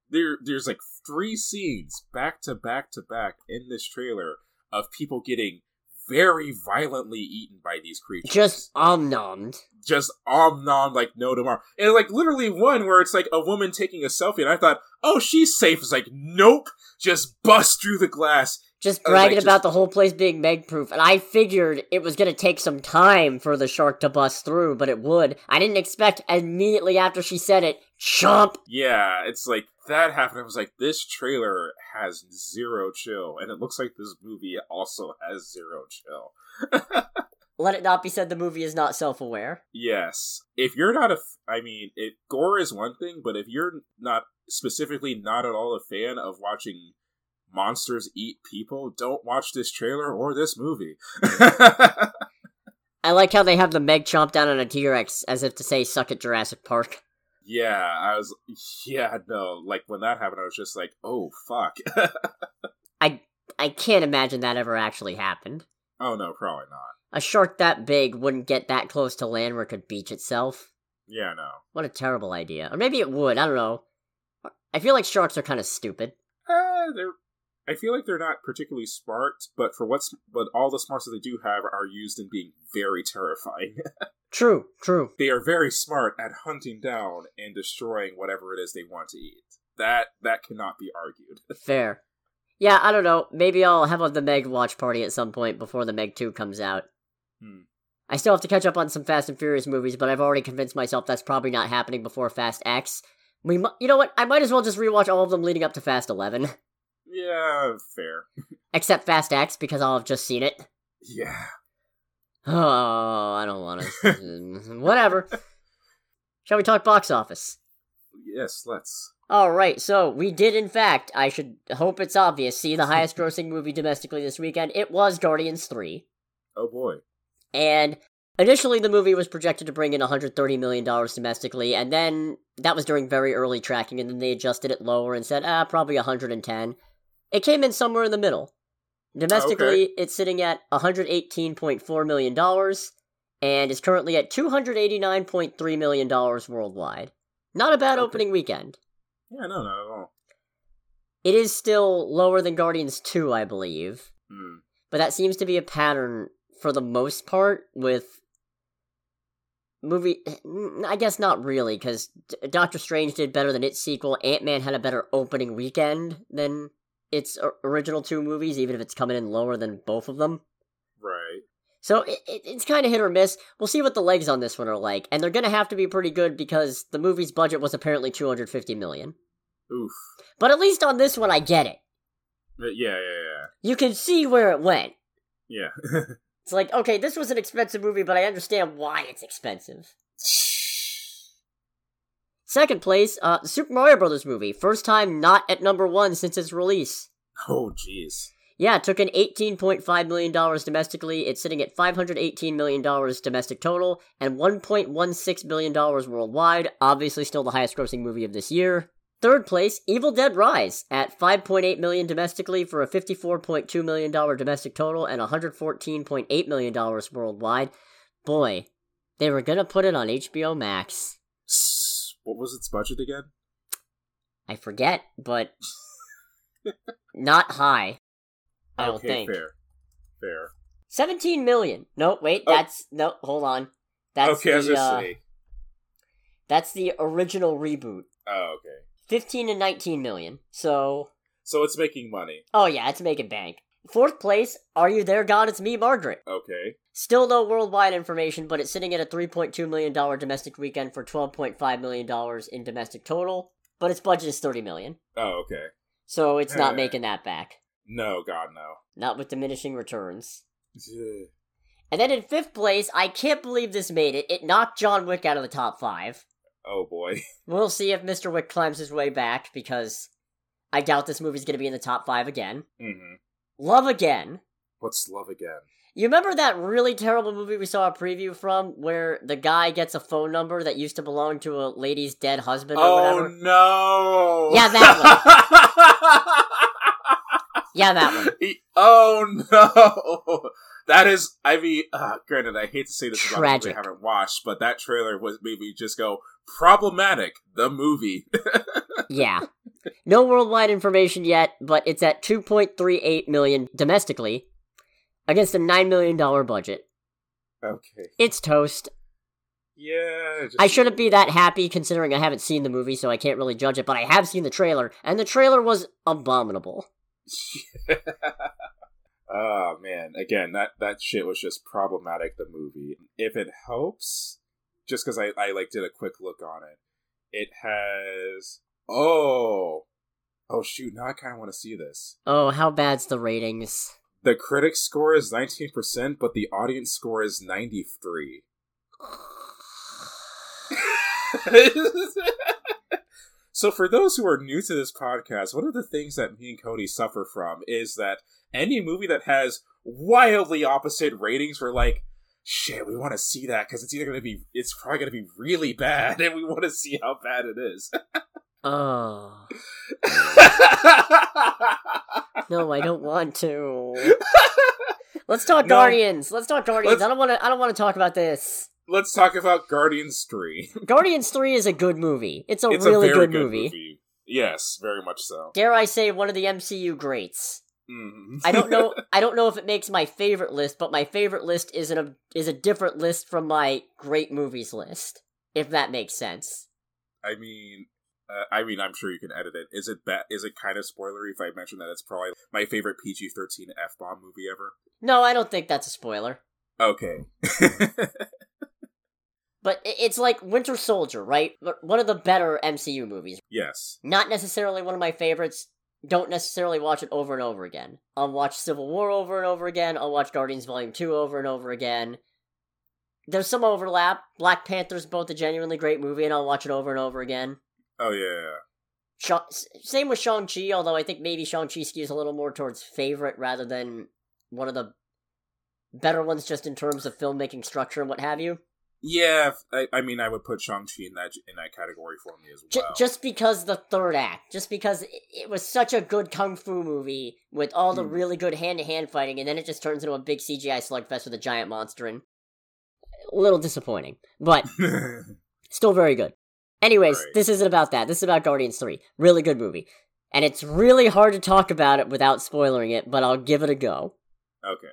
There, there's like three scenes back to back to back in this trailer of people getting very violently eaten by these creatures. Just omnommed. just om like no tomorrow. And like literally one where it's like a woman taking a selfie, and I thought, oh, she's safe. It's like, nope, just bust through the glass. Just was like, bragging just- about the whole place being Meg proof, and I figured it was gonna take some time for the shark to bust through, but it would. I didn't expect immediately after she said it, chomp! Yeah, it's like that happened. I was like, this trailer has zero chill, and it looks like this movie also has zero chill. Let it not be said the movie is not self aware. Yes. If you're not a, f- I mean, it, gore is one thing, but if you're not specifically not at all a fan of watching monsters eat people, don't watch this trailer or this movie. I like how they have the Meg chomp down on a T Rex as if to say, suck at Jurassic Park. Yeah, I was, yeah, no, like when that happened, I was just like, oh, fuck. I I can't imagine that ever actually happened. oh, no, probably not. A shark that big wouldn't get that close to land where it could beach itself. Yeah, no. What a terrible idea. Or maybe it would, I don't know. I feel like sharks are kind of stupid. Uh, they're, I feel like they're not particularly smart, but for what's, but all the smarts that they do have are used in being very terrifying. True, true. they are very smart at hunting down and destroying whatever it is they want to eat. That that cannot be argued. Fair. Yeah, I don't know. Maybe I'll have a the Meg watch party at some point before the Meg 2 comes out. Hmm. I still have to catch up on some Fast and Furious movies, but I've already convinced myself that's probably not happening before Fast X. We, mu- you know what? I might as well just rewatch all of them leading up to Fast 11, Yeah, fair. except Fast X because I'll have just seen it. Yeah. Oh, I don't want to. Whatever. Shall we talk box office? Yes, let's. All right, so we did, in fact, I should hope it's obvious, see the highest grossing movie domestically this weekend. It was Guardians 3. Oh boy. And initially, the movie was projected to bring in $130 million domestically, and then that was during very early tracking, and then they adjusted it lower and said, ah, probably 110. It came in somewhere in the middle. Domestically, it's sitting at $118.4 million, and is currently at $289.3 million worldwide. Not a bad Okay. opening weekend. Yeah, no, not at all. It is still lower than Guardians 2, I believe. Hmm. But that seems to be a pattern for the most part with movie mm, I guess not really cuz Doctor Strange did better than its sequel. Ant-Man had a better opening weekend than its original two movies even if it's coming in lower than both of them. Right. So it, it, it's kind of hit or miss. We'll see what the legs on this one are like and they're going to have to be pretty good because the movie's budget was apparently 250 million. Oof. But at least on this one I get it. Uh, Yeah, yeah, You can see where it went. yeah. Yeah. It's like, okay, this was an expensive movie, but I understand why it's expensive. Second place, uh, the Super Mario Brothers movie. First time not at number one since its release. oh, jeez. Yeah, it took in $18.5 million domestically. It's sitting at $518 million domestic total and $1.16 billion worldwide. Obviously, still the highest grossing movie of this year. Third place, Evil Dead Rise at 5.8 million domestically for a 54.2 million dollar domestic total and 114.8 million dollars worldwide. Boy, they were gonna put it on HBO Max. What was its budget again? I forget, but not high. I don't okay, think. fair. Fair. 17 million. No, wait, Oh. that's no, hold on. That's okay, the uh, that's the original reboot. Oh, okay. 15 and 19 million. So, So it's making money. oh yeah, it's making bank. Fourth place, Are You There God? It's Me, Margaret. Okay. Still no worldwide information, but it's sitting at a $3.2 million domestic weekend for $12.5 million in domestic total. But its budget is 30 million. Oh, okay. So it's not Eh. making that back. No, God, no. Not with diminishing returns. And then in fifth place, I can't believe this made it. It knocked John Wick out of the top five. Oh boy. We'll see if Mr. Wick climbs his way back because I doubt this movie's going to be in the top five again. hmm Love Again. What's love again? You remember that really terrible movie we saw a preview from where the guy gets a phone number that used to belong to a lady's dead husband or Oh whatever? no! Yeah, that one. Yeah, that one. He- oh no! That is, I mean, uh, granted, I hate to say this about a movie Tragic. I haven't watched, but that trailer was made me just go problematic. The movie. Yeah. No worldwide information yet, but it's at 2.38 million domestically against a 9 million dollar budget. okay. It's toast. Yeah. Just, I shouldn't be that happy considering I haven't seen the movie, so I can't really judge it, but I have seen the trailer, and the trailer was abominable. oh man! Again, that that shit was just problematic. The movie. If it helps, just because I I like did a quick look on it, it has oh oh shoot! Now I kind of want to see this. Oh, how bad's the ratings? The critic score is nineteen percent, but the audience score is ninety three. so for those who are new to this podcast, one of the things that me and Cody suffer from is that any movie that has wildly opposite ratings, we're like, shit, we want to see that because it's either going to be, it's probably going to be really bad, and we want to see how bad it is. Oh. No, I don't want to. Let's talk No. Guardians. Let's talk Guardians. Let's- I don't want to. I don't want to talk about this. Let's talk about Guardians Three. Guardians Three is a good movie. It's a it's really a very good, movie. Yes, very much so. Dare I say, one of the MCU greats. Mhm. I don't know. I don't know if it makes my favorite list, but my favorite list is a is a different list from my great movies list. If that makes sense. I mean, uh, I mean, I'm sure you can edit it. Is it ba- Is it kind of spoilery if I mention that it's probably my favorite PG-13 f bomb movie ever? No, I don't think that's a spoiler. Okay. But it's like Winter Soldier, right? But One of the better MCU movies. yes. Not necessarily one of my favorites. Don't necessarily watch it over and over again. I'll watch Civil War over and over again. I'll watch Guardians Volume 2 over and over again. There's some overlap. Black Panther's both a genuinely great movie, and I'll watch it over and over again. Oh yeah. Sha- same with Shang-Chi, although I think maybe Shang-Chi skews a little more towards favorite rather than one of the better ones just in terms of filmmaking structure and what have you. Yeah. I, I mean, I would put Shang Chi in that in that category for me as J- well. just because the third act, just because it, it was such a good kung fu movie with all the Hmm. really good hand to hand fighting, and then it just turns into a big CGI slugfest with a giant monster, and a little disappointing, but still very good. Anyways, Right. this isn't about that. This is about Guardians 3. Really good movie. And it's really hard to talk about it without spoiling it, but I'll give it a go. okay.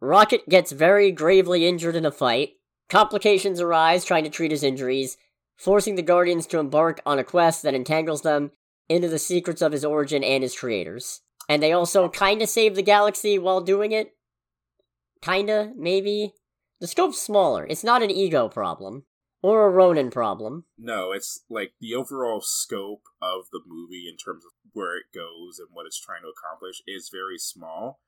Rocket gets very gravely injured in a fight. Complications arise trying to treat his injuries, forcing the Guardians to embark on a quest that entangles them into the secrets of his origin and his creators. And they also kinda save the galaxy while doing it. Kinda, maybe. The scope's smaller. It's not an ego problem. Or a Ronin problem. No, it's like the overall scope of the movie in terms of where it goes and what it's trying to accomplish is very small.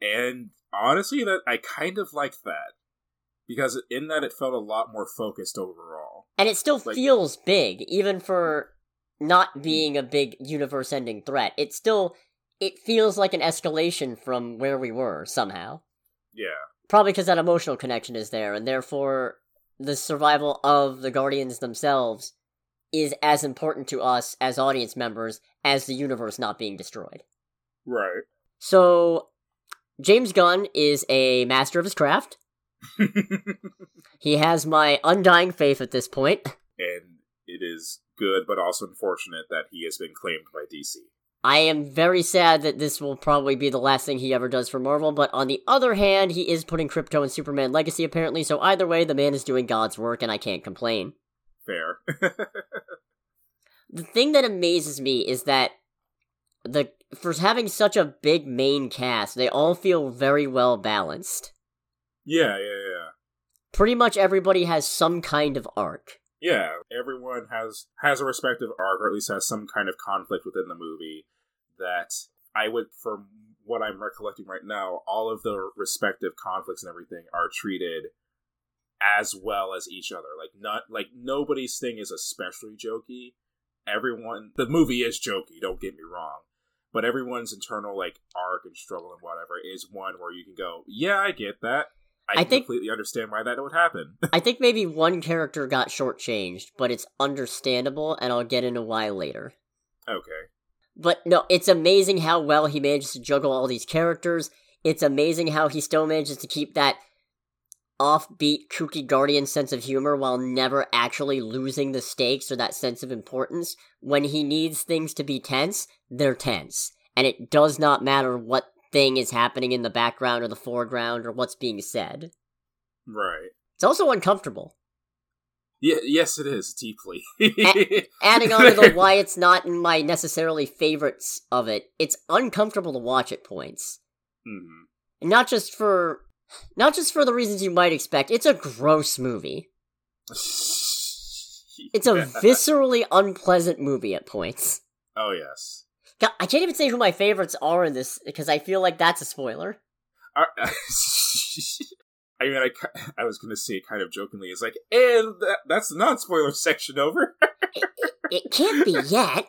And honestly, that I kind of like that because in that it felt a lot more focused overall. And it still like, feels big, even for mm. not being a big universe-ending threat. It still it feels like an escalation from where we were somehow. Yeah. Probably because that emotional connection is there, and therefore the survival of the Guardians themselves is as important to us as audience members as the universe not being destroyed. Right. So, James Gunn is a master of his craft. he has my undying faith at this point. And it is good, but also unfortunate that he has been claimed by DC. I am very sad that this will probably be the last thing he ever does for Marvel, but on the other hand, he is putting Krypto in Superman Legacy apparently, so either way, the man is doing God's work, and I can't complain. Fair. the thing that amazes me is that the for having such a big main cast, they all feel very well balanced. Yeah, yeah, yeah. Pretty much everybody has some kind of arc. Yeah, everyone has has a respective arc, or at least has some kind of conflict within the movie. That I would, from what I'm recollecting right now, all of the respective conflicts and everything are treated as well as each other. Like not like nobody's thing is especially jokey. Everyone, the movie is jokey. Don't get me wrong, but everyone's internal like arc and struggle and whatever is one where you can go, yeah, I get that. I, I think, completely understand why that would happen. I think maybe one character got shortchanged, but it's understandable, and I'll get into why later. Okay. But no, it's amazing how well he manages to juggle all these characters. It's amazing how he still manages to keep that offbeat, kooky Guardian sense of humor while never actually losing the stakes or that sense of importance. When he needs things to be tense, they're tense. And it does not matter what thing is happening in the background or the foreground or what's being said. Right. It's also uncomfortable. Yeah, yes, it is deeply. A- adding on to the why it's not in my necessarily favorites of it, it's uncomfortable to watch at points. Mm-hmm. And not just for, not just for the reasons you might expect. It's a gross movie. it's a viscerally unpleasant movie at points. Oh yes. God, I can't even say who my favorites are in this because I feel like that's a spoiler. I, I mean, I, I was going to say kind of jokingly, it's like, and that, that's the non spoiler section over. it, it, can't be yet.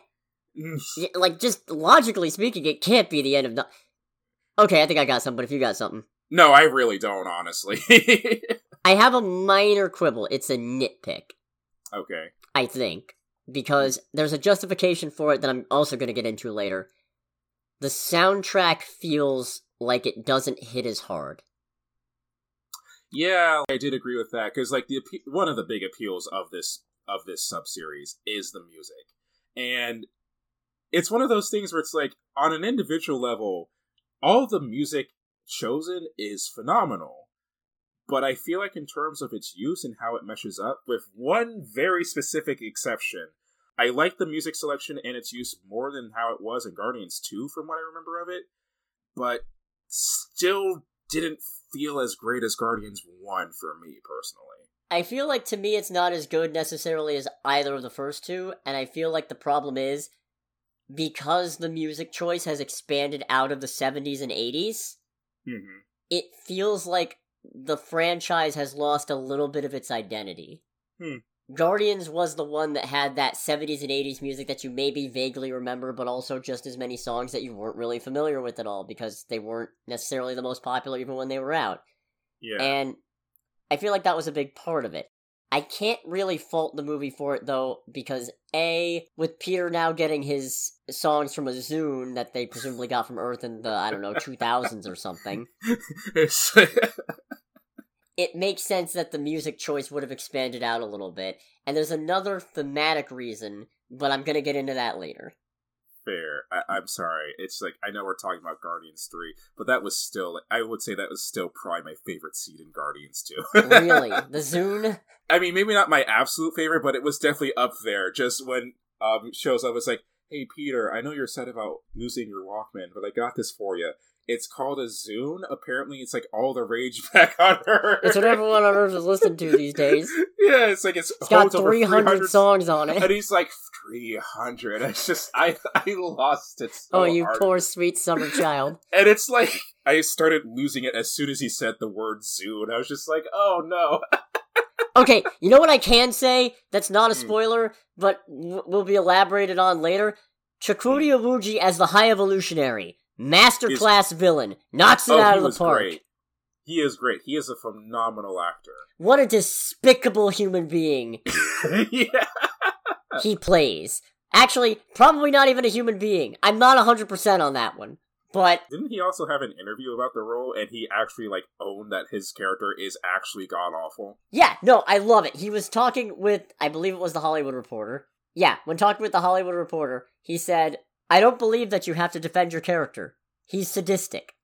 Mm. like, just logically speaking, it can't be the end of. No- okay, I think I got something, but if you got something. No, I really don't, honestly. I have a minor quibble. It's a nitpick. Okay. I think because there's a justification for it that I'm also going to get into later. The soundtrack feels like it doesn't hit as hard. Yeah, I did agree with that because like the one of the big appeals of this of this sub series is the music, and it's one of those things where it's like on an individual level, all the music chosen is phenomenal. But I feel like in terms of its use and how it meshes up, with one very specific exception, I like the music selection and its use more than how it was in Guardians 2 from what I remember of it, but still didn't feel as great as Guardians 1 for me personally. I feel like to me it's not as good necessarily as either of the first two, and I feel like the problem is because the music choice has expanded out of the 70s and 80s, mm-hmm. it feels like the franchise has lost a little bit of its identity. Hmm. Guardians was the one that had that 70s and 80s music that you maybe vaguely remember, but also just as many songs that you weren't really familiar with at all because they weren't necessarily the most popular even when they were out. Yeah. And I feel like that was a big part of it. I can't really fault the movie for it though, because A, with Peter now getting his songs from a Zune that they presumably got from Earth in the, I don't know, 2000s or something. it makes sense that the music choice would have expanded out a little bit. And there's another thematic reason, but I'm gonna get into that later. Fair. I- am sorry. It's like I know we're talking about Guardians three, but that was still I would say that was still probably my favorite seed in Guardians two. really, the Zune. I mean, maybe not my absolute favorite, but it was definitely up there. Just when um shows up, it's like, hey Peter, I know you're sad about losing your Walkman, but I got this for you It's called a Zune. Apparently, it's like all the rage back on Earth. It's what everyone on Earth is listening to these days. yeah, it's like it's, It's got holds over 300 songs on it. and he's like three hundred. It's just I I lost it. So Oh, you hard. poor sweet summer child. And it's like I started losing it as soon as he said the word Zune. I was just like, oh no. Okay, you know what I can say that's not a Hmm. spoiler, but w- will be elaborated on later? Chukwudi Iwuji as the High Evolutionary. Masterclass villain. Knocks it oh, out of the park. great. He is great. He is a phenomenal actor. What a despicable human being yeah. he plays. Actually, probably not even a human being. I'm not 100% on that one. But Didn't he also have an interview about the role and he actually like owned that his character is actually god awful? yeah, no, I love it. He was talking with, I believe it was the Hollywood Reporter. Yeah, when talking with the Hollywood Reporter, he said, I don't believe that you have to defend your character. He's sadistic.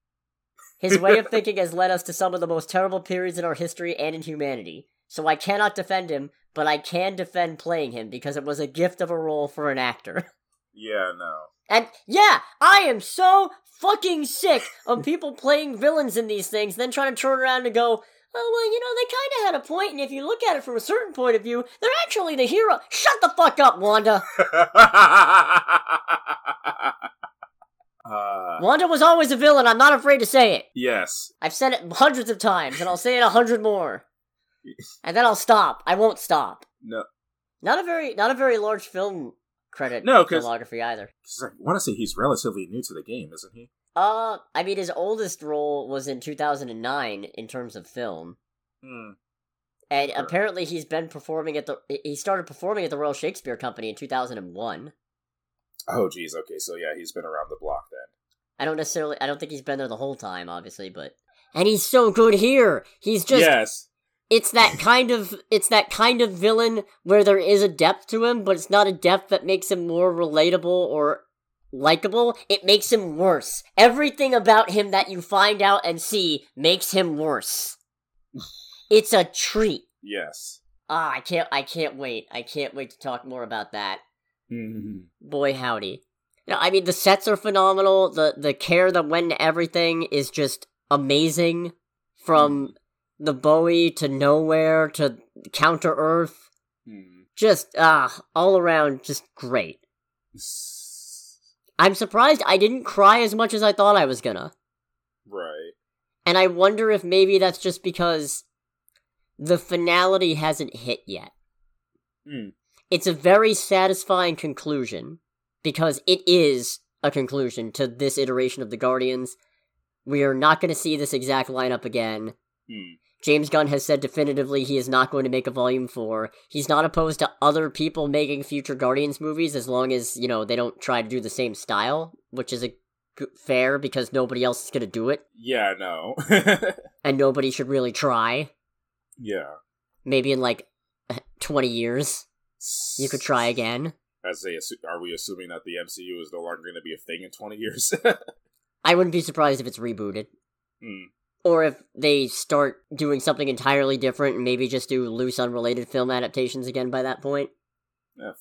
His way of thinking has led us to some of the most terrible periods in our history and in humanity. So I cannot defend him, but I can defend playing him because it was a gift of a role for an actor. Yeah, no. And yeah, I am so fucking sick of people playing villains in these things, then trying to turn around and go, oh, well, you know, they kind of had a point, and if you look at it from a certain point of view, they're actually the hero. Shut the fuck up, Wanda. uh, Wanda was always a villain, I'm not afraid to say it. yes. I've said it hundreds of times, and I'll say it a hundred more. And then I'll stop. I won't stop. No. Not a very, not a very large film credit No, filmography either. 'Cause I want to say he's relatively new to the game, isn't he? Uh, I mean, his oldest role was in 2009 in terms of film. Hmm. And Sure. apparently he's been performing at the he started performing at the Royal Shakespeare Company in 2001. Oh, geez. Okay, so yeah, he's been around the block then. I don't necessarily I don't think he's been there the whole time obviously, but and he's so good here. He's just yes. it's that kind of it's that kind of villain where there is a depth to him, but it's not a depth that makes him more relatable or likable. It makes him worse. Everything about him that you find out and see makes him worse. it's a treat. Yes. Ah, I can't I can't wait. I can't wait to talk more about that. Mhm. Boy howdy. You know, I mean the sets are phenomenal. The the care that went into everything is just amazing. From the Bowie to Knowhere to Counter Earth. Hmm. Just ah, all around just great. I'm surprised I didn't cry as much as I thought I was gonna. Right. And I wonder if maybe that's just because the finality hasn't hit yet. Hmm. It's a very satisfying conclusion because it is a conclusion to this iteration of the Guardians. We are not going to see this exact lineup again. Hmm. James Gunn has said definitively he is not going to make a volume 4. He's not opposed to other people making future Guardians movies as long as, you know, they don't try to do the same style, which is a g- fair because nobody else is going to do it Yeah, no. and nobody should really try. yeah. Maybe in like 20 years you could try again. As they assu- are we assuming that the MCU is no longer going to be a thing in 20 years? I wouldn't be surprised if it's rebooted. Hmm. Or if they start doing something entirely different and maybe just do loose, unrelated film adaptations again by that point.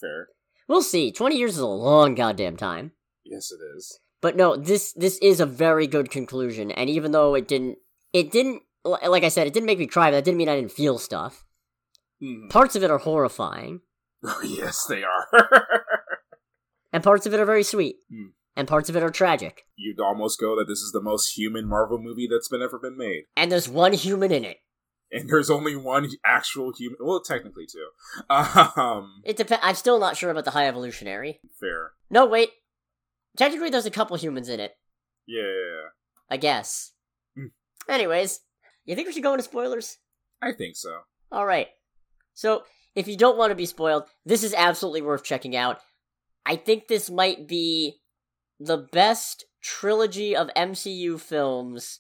Fair. We'll see. 20 years is a long goddamn time. Yes, it is. But no, this this is a very good conclusion, and even though it didn't, it didn't, like I said, it didn't make me cry, but that didn't mean I didn't feel stuff. Hmm. Parts of it are horrifying, yes, they are. and parts of it are very sweet, Hmm. And parts of it are tragic. You'd almost go that this is the most human Marvel movie that's been ever been made. And there's one human in it. And there's only one actual human. Well, technically, two. Um, It depends. I'm still not sure about the High Evolutionary. fair. No, wait. Technically, there's a couple humans in it. Yeah. I guess. Hmm. Anyways, you think we should go into spoilers? I think so. All right. So, if you don't want to be spoiled, this is absolutely worth checking out. I think this might be the best trilogy of MCU films.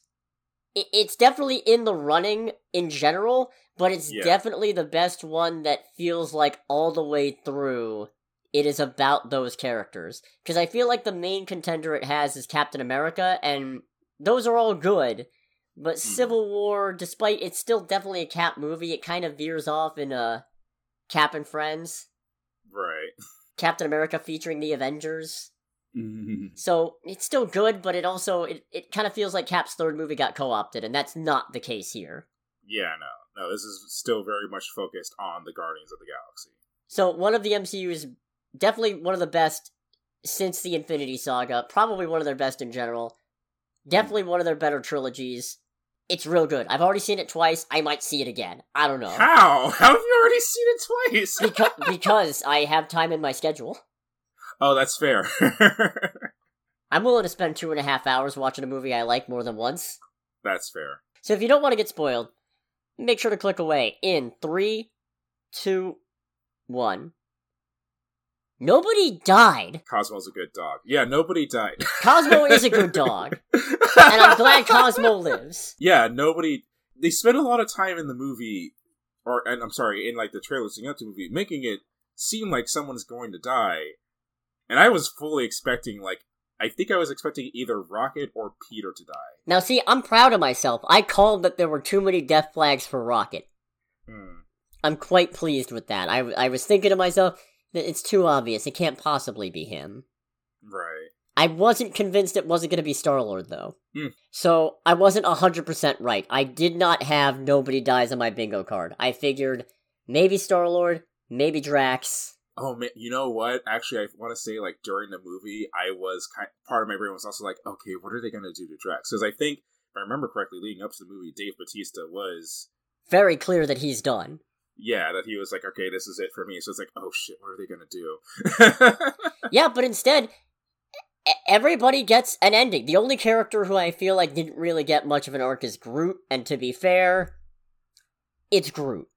It's definitely in the running in general, but it's Yeah. definitely the best one that feels like all the way through it is about those characters. Because I feel like the main contender it has is Captain America, and those are all good. But Civil War, despite it's still definitely a Cap movie, it kind of veers off in uh, Cap and Friends. Right. Captain America featuring the Avengers. Mhm. So it's still good, but it also it, it kind of feels like Cap's third movie got co-opted, and that's not the case here. Yeah, no, no. This is still very much focused on the Guardians of the Galaxy. So one of the MCU's definitely one of the best since the Infinity Saga, probably one of their best in general. Definitely one of their better trilogies. It's real good. I've already seen it twice. I might see it again. I don't know. How? How have you already seen it twice? because, because I have time in my schedule. Oh, that's fair. I'm willing to spend two and a half hours watching a movie I like more than once. that's fair. So if you don't want to get spoiled, make sure to click away in three, two, one. Nobody died. Cosmo's a good dog. Yeah, nobody died. Cosmo is a good dog, and I'm glad Cosmo lives. Yeah, nobody. They spend a lot of time in the movie, or and I'm sorry, in like the trailers leading up to the movie, making it seem like someone's going to die. And I was fully expecting, like, I think I was expecting either Rocket or Peter to die. Now, see, I'm proud of myself. I called that there were too many death flags for Rocket. Hmm. I'm quite pleased with that. I, I was thinking to myself that it's too obvious. It can't possibly be him. Right. I wasn't convinced it wasn't going to be Star Lord, though. Hmm. So I wasn't 100% right. I did not have Nobody Dies on my bingo card. I figured maybe Star Lord, maybe Drax. Oh man, you know what? Actually, I want to say like during the movie, I was kind part of my brain was also like, okay, what are they going to do to Drax? Because I think if I remember correctly, leading up to the movie, Dave Bautista was Very clear that he's done. yeah that he was like, okay, this is it for me. So it's like, oh shit, what are they going to do? Yeah, but instead, everybody gets an ending. The only character who I feel like didn't really get much of an arc is Groot, and to be fair, it's Groot.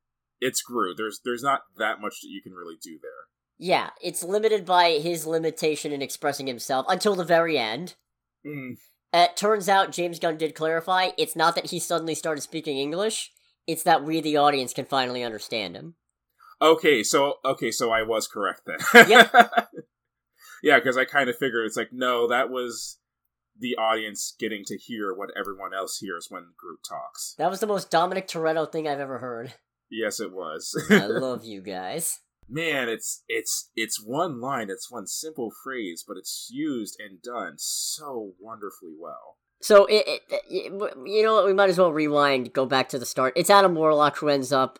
It's Groot. There's there's not that much that you can really do there. Yeah, it's limited by his limitation in expressing himself until the very end. Mm. It turns out James Gunn did clarify it's not that he suddenly started speaking English, it's that we, the audience, can finally understand him. Okay, so okay, so I was correct then. Yep. yeah, because I kind of figured it's like no, that was the audience getting to hear what everyone else hears when Groot talks. That was the most Dominic Toretto thing I've ever heard. Yes, it was. I love you guys. Man, it's it's it's one line, it's one simple phrase, but it's used and done so wonderfully well. So, it, it, it- you know what? We might as well rewind, go back to the start. It's Adam Warlock who ends up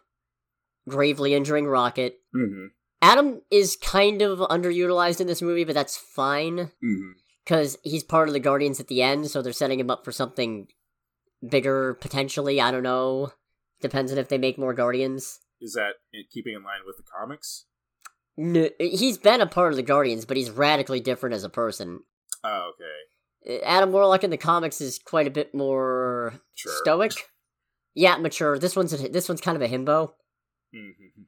gravely injuring Rocket. Mm-hmm. Adam is kind of underutilized in this movie, but that's fine Mm-hmm. because he's part of the Guardians at the end, so they're setting him up for something bigger potentially. I don't know. Depends on if they make more Guardians. Is that keeping in line with the comics? No, he's been a part of the Guardians, but he's radically different as a person. Oh, okay. Adam Warlock in the comics is quite a bit more Sure. stoic. Yeah, mature. This one's a, this one's kind of a himbo, Mhm.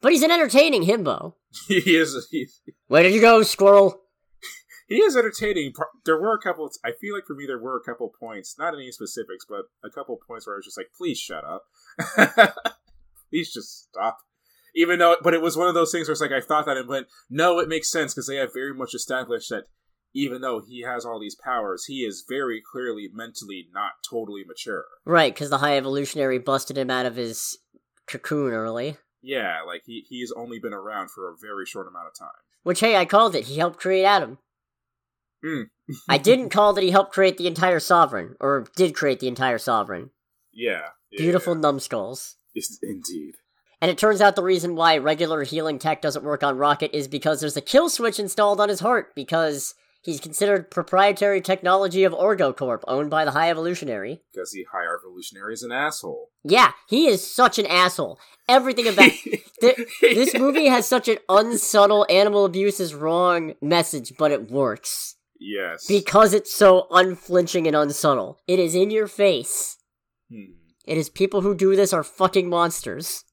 but he's an entertaining himbo. he is he, Where did you go, squirrel? He is entertaining. There were a couple. I feel like for me there were a couple points, not any specifics, but a couple points where I was just like, "Please shut up, please just stop." Even though, but it was one of those things where it's like I thought that and went, "No, it makes sense because they have very much established that." Even though he has all these powers, he is very clearly mentally not totally mature. Right, because the High Evolutionary busted him out of his cocoon early. Yeah, like he he's only been around for a very short amount of time. Which, hey, I called it. He helped create Adam. Mm. I didn't call that he helped create the entire Sovereign, or did create the entire Sovereign. Yeah, yeah, Beautiful numbskulls. Yes, indeed. And it turns out the reason why regular healing tech doesn't work on Rocket is because there's a kill switch installed on his heart, because he's considered proprietary technology of OrgoCorp, owned by the High Evolutionary. Because the High Evolutionary is an asshole. Yeah, he is such an asshole. Everything about Th- this movie has such an unsubtle animal abuse is wrong message, but it works. Yes. Because it's so unflinching and unsubtle. It is in your face. Hmm. It is people who do this are fucking monsters.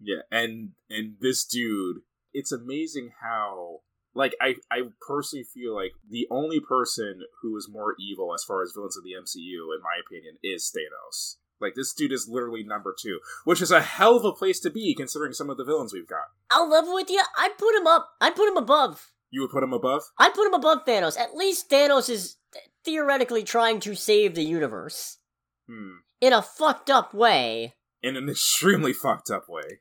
Yeah, and and this dude, it's amazing how like I I personally feel like the only person who is more evil as far as villains of the MCU, in my opinion, is Thanos. Like this dude is literally number two, which is a hell of a place to be considering some of the villains we've got. I'll level with you. I'd put him up. I'd put him above. You would put him above? I'd put him above Thanos. At least Thanos is theoretically trying to save the universe. Hmm. In a fucked up way. In an extremely fucked up way.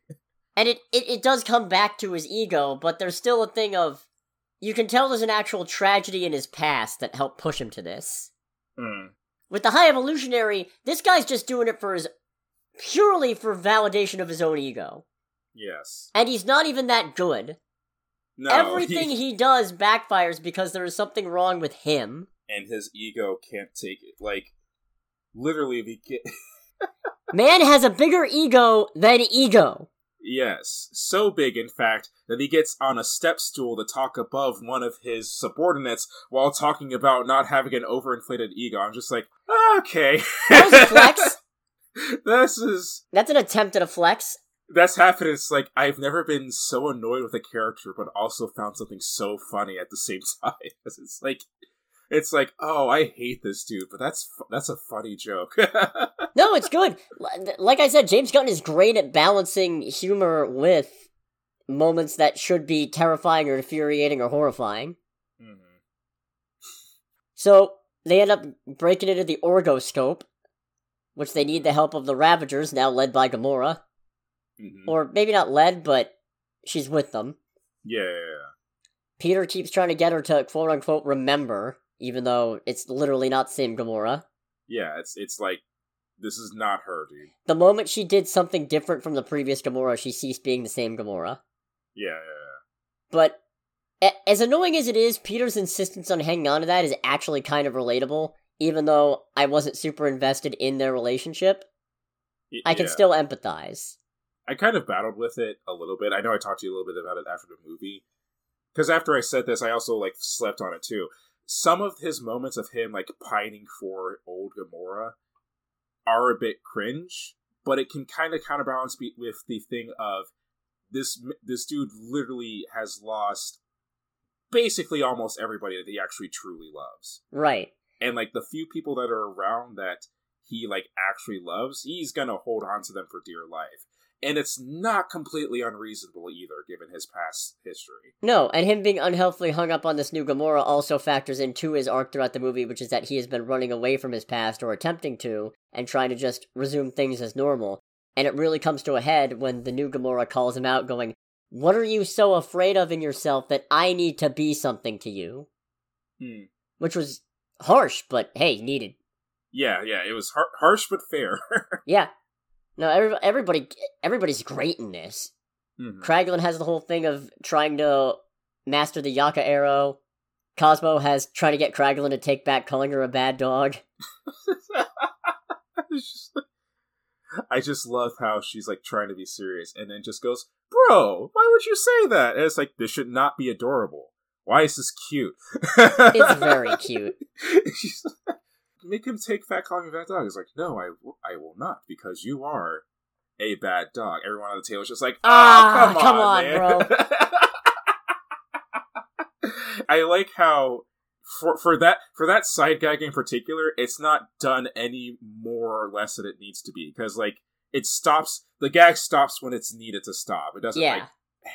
And it, it, it does come back to his ego, but there's still a thing of you can tell there's an actual tragedy in his past that helped push him to this. Mm. With the High Evolutionary, this guy's just doing it for his purely for validation of his own ego. Yes. And he's not even that good. No. Everything he does backfires because there is something wrong with him. and his ego can't take it. Like, literally, the get. Man has a bigger ego than ego. Yes, so big, in fact, that he gets on a step stool to talk above one of his subordinates while talking about not having an overinflated ego. I'm just like, okay. That was a flex. this is. That's an attempt at a flex. That's happened. It's like, I've never been so annoyed with a character, but also found something so funny at the same time. It's like. It's like, oh, I hate this dude, but that's that's a funny joke. No, it's good. Like I said, James Gunn is great at balancing humor with moments that should be terrifying or infuriating or horrifying. Mhm. So they end up breaking into the Orgocorp, which they need the help of the Ravagers, now led by Gamora. Mhm. Or maybe not led, but she's with them. yeah. Peter keeps trying to get her to quote unquote remember, even though it's literally not the same Gamora. Yeah, it's it's like this is not her, dude. The moment she did something different from the previous Gamora, she ceased being the same Gamora. Yeah, yeah, yeah. But a- as annoying as it is, Peter's insistence on hanging on to that is actually kind of relatable, even though I wasn't super invested in their relationship. yeah. I can Yeah. still empathize. I kind of battled with it a little bit. I know I talked to you a little bit about it after the movie, because after I said this, I also like slept on it too. Some of his moments of him like pining for old Gamora are a bit cringe, but it can kind of counterbalance be- with the thing of this this dude literally has lost basically almost everybody that he actually truly loves. Right. and like the few people that are around that he like actually loves he's gonna hold on to them for dear life and it's not completely unreasonable either given his past history No, and him being unhealthily hung up on this new Gamora also factors into his arc throughout the movie, which is that he has been running away from his past or attempting to, and trying to just resume things as normal. And it really comes to a head when the new Gamora calls him out, going, What are you so afraid of in yourself that I need to be something to you? Hmm. Which was harsh, but hey, needed. yeah yeah it was har- harsh but fair Yeah. No, every, everybody, everybody's great in this. Mhm. Kraglin has the whole thing of trying to master the Yaka arrow. Cosmo has trying to get Kraglin to take back calling her a bad dog. Just I just love how she's like trying to be serious and then just goes, Bro, why would you say that? And it's like, this should not be adorable. Why is this cute? It's very cute. Make him take fat calling me a bad dog. He's like, No, I, w- I will not, because you are a bad dog. Everyone on the table is just like, Ah, Ah, come, come on, on, man." I like how for for that for that side gag in particular, it's not done any more or less than it needs to be because like it stops the gag stops when it's needed to stop. It doesn't Yeah. like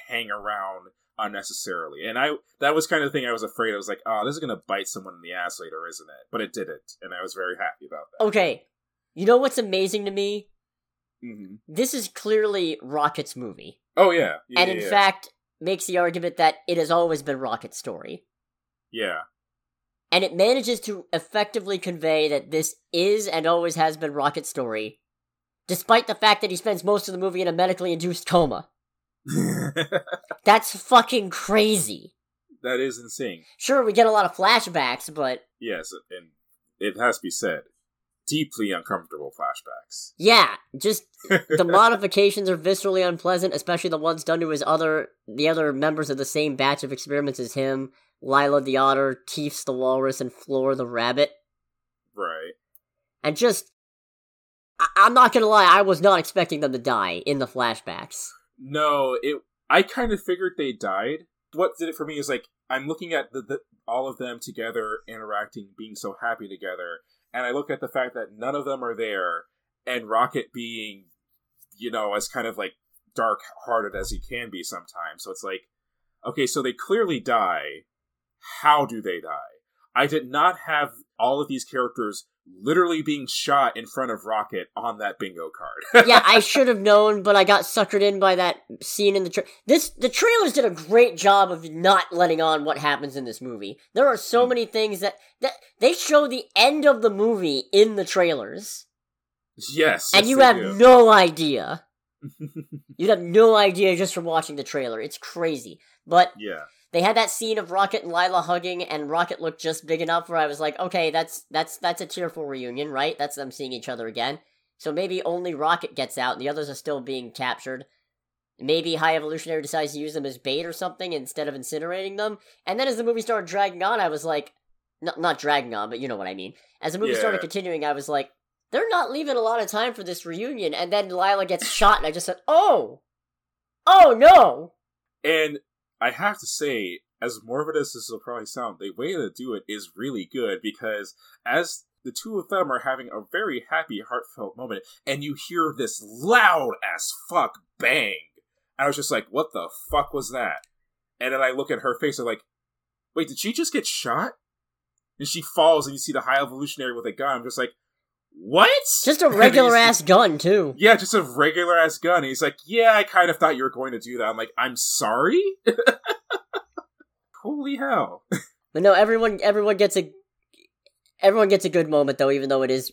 hang around unnecessarily. And I that was kind of the thing I was afraid. I was like, oh, this is gonna bite someone in the ass later, isn't it? But it didn't, and I was very happy about that. Okay, you know what's amazing to me? hmm This is clearly Rocket's movie, Oh yeah, yeah and yeah, in yeah. fact makes the argument that it has always been Rocket's story. yeah, And it manages to effectively convey that this is and always has been Rocket's story, despite the fact that he spends most of the movie in a medically induced coma. That's fucking crazy. that is insane. Sure, we get a lot of flashbacks, but Yes, and it has to be said, deeply uncomfortable flashbacks. yeah, just the modifications are viscerally unpleasant, especially the ones done to his other the other members of the same batch of experiments as him, Lila the otter, Teefs the walrus, and Floor the rabbit. Right. And just I- I'm not gonna lie, I was not expecting them to die in the flashbacks. No, it. I kind of figured they died. What did it for me is like I'm looking at the, the all of them together, interacting, being so happy together, and I look at the fact that none of them are there, and Rocket being, you know, as kind of like dark-hearted as he can be sometimes. So it's like, okay, so they clearly die. How do they die? I did not have all of these characters literally being shot in front of Rocket on that bingo card. yeah, I should have known, but I got suckered in by that scene in the tra- this. The trailers did a great job of not letting on what happens in this movie. There are so Mm. many things that that they show the end of the movie in the trailers, yes, and yes, you have do. no idea. You'd have no idea just from watching the trailer. It's crazy, but yeah, they had that scene of Rocket and Lila hugging, and Rocket looked just big enough where I was like, okay, that's that's that's a tearful reunion, right? That's them seeing each other again. So maybe only Rocket gets out, and the others are still being captured. Maybe High Evolutionary decides to use them as bait or something instead of incinerating them. And then as the movie started dragging on, I was like, no, not dragging on, but you know what I mean. As the movie started continuing, I was like, they're not leaving a lot of time for this reunion. And then Lila gets shot, and I just said, oh, oh no. and I have to say, as morbid as this will probably sound, the way to do it is really good because as the two of them are having a very happy, heartfelt moment, and you hear this loud as fuck bang. I was just like, what the fuck was that? And then I look at her face, I'm like, wait, did she just get shot? And she falls, and you see the high evolutionary with a gun. I'm just like, what? Just a regular ass gun, too. Yeah, just a regular ass gun. And he's like, yeah, I kind of thought you were going to do that. I'm like, I'm sorry? Holy hell. But no, everyone everyone gets a everyone gets a good moment though, even though it is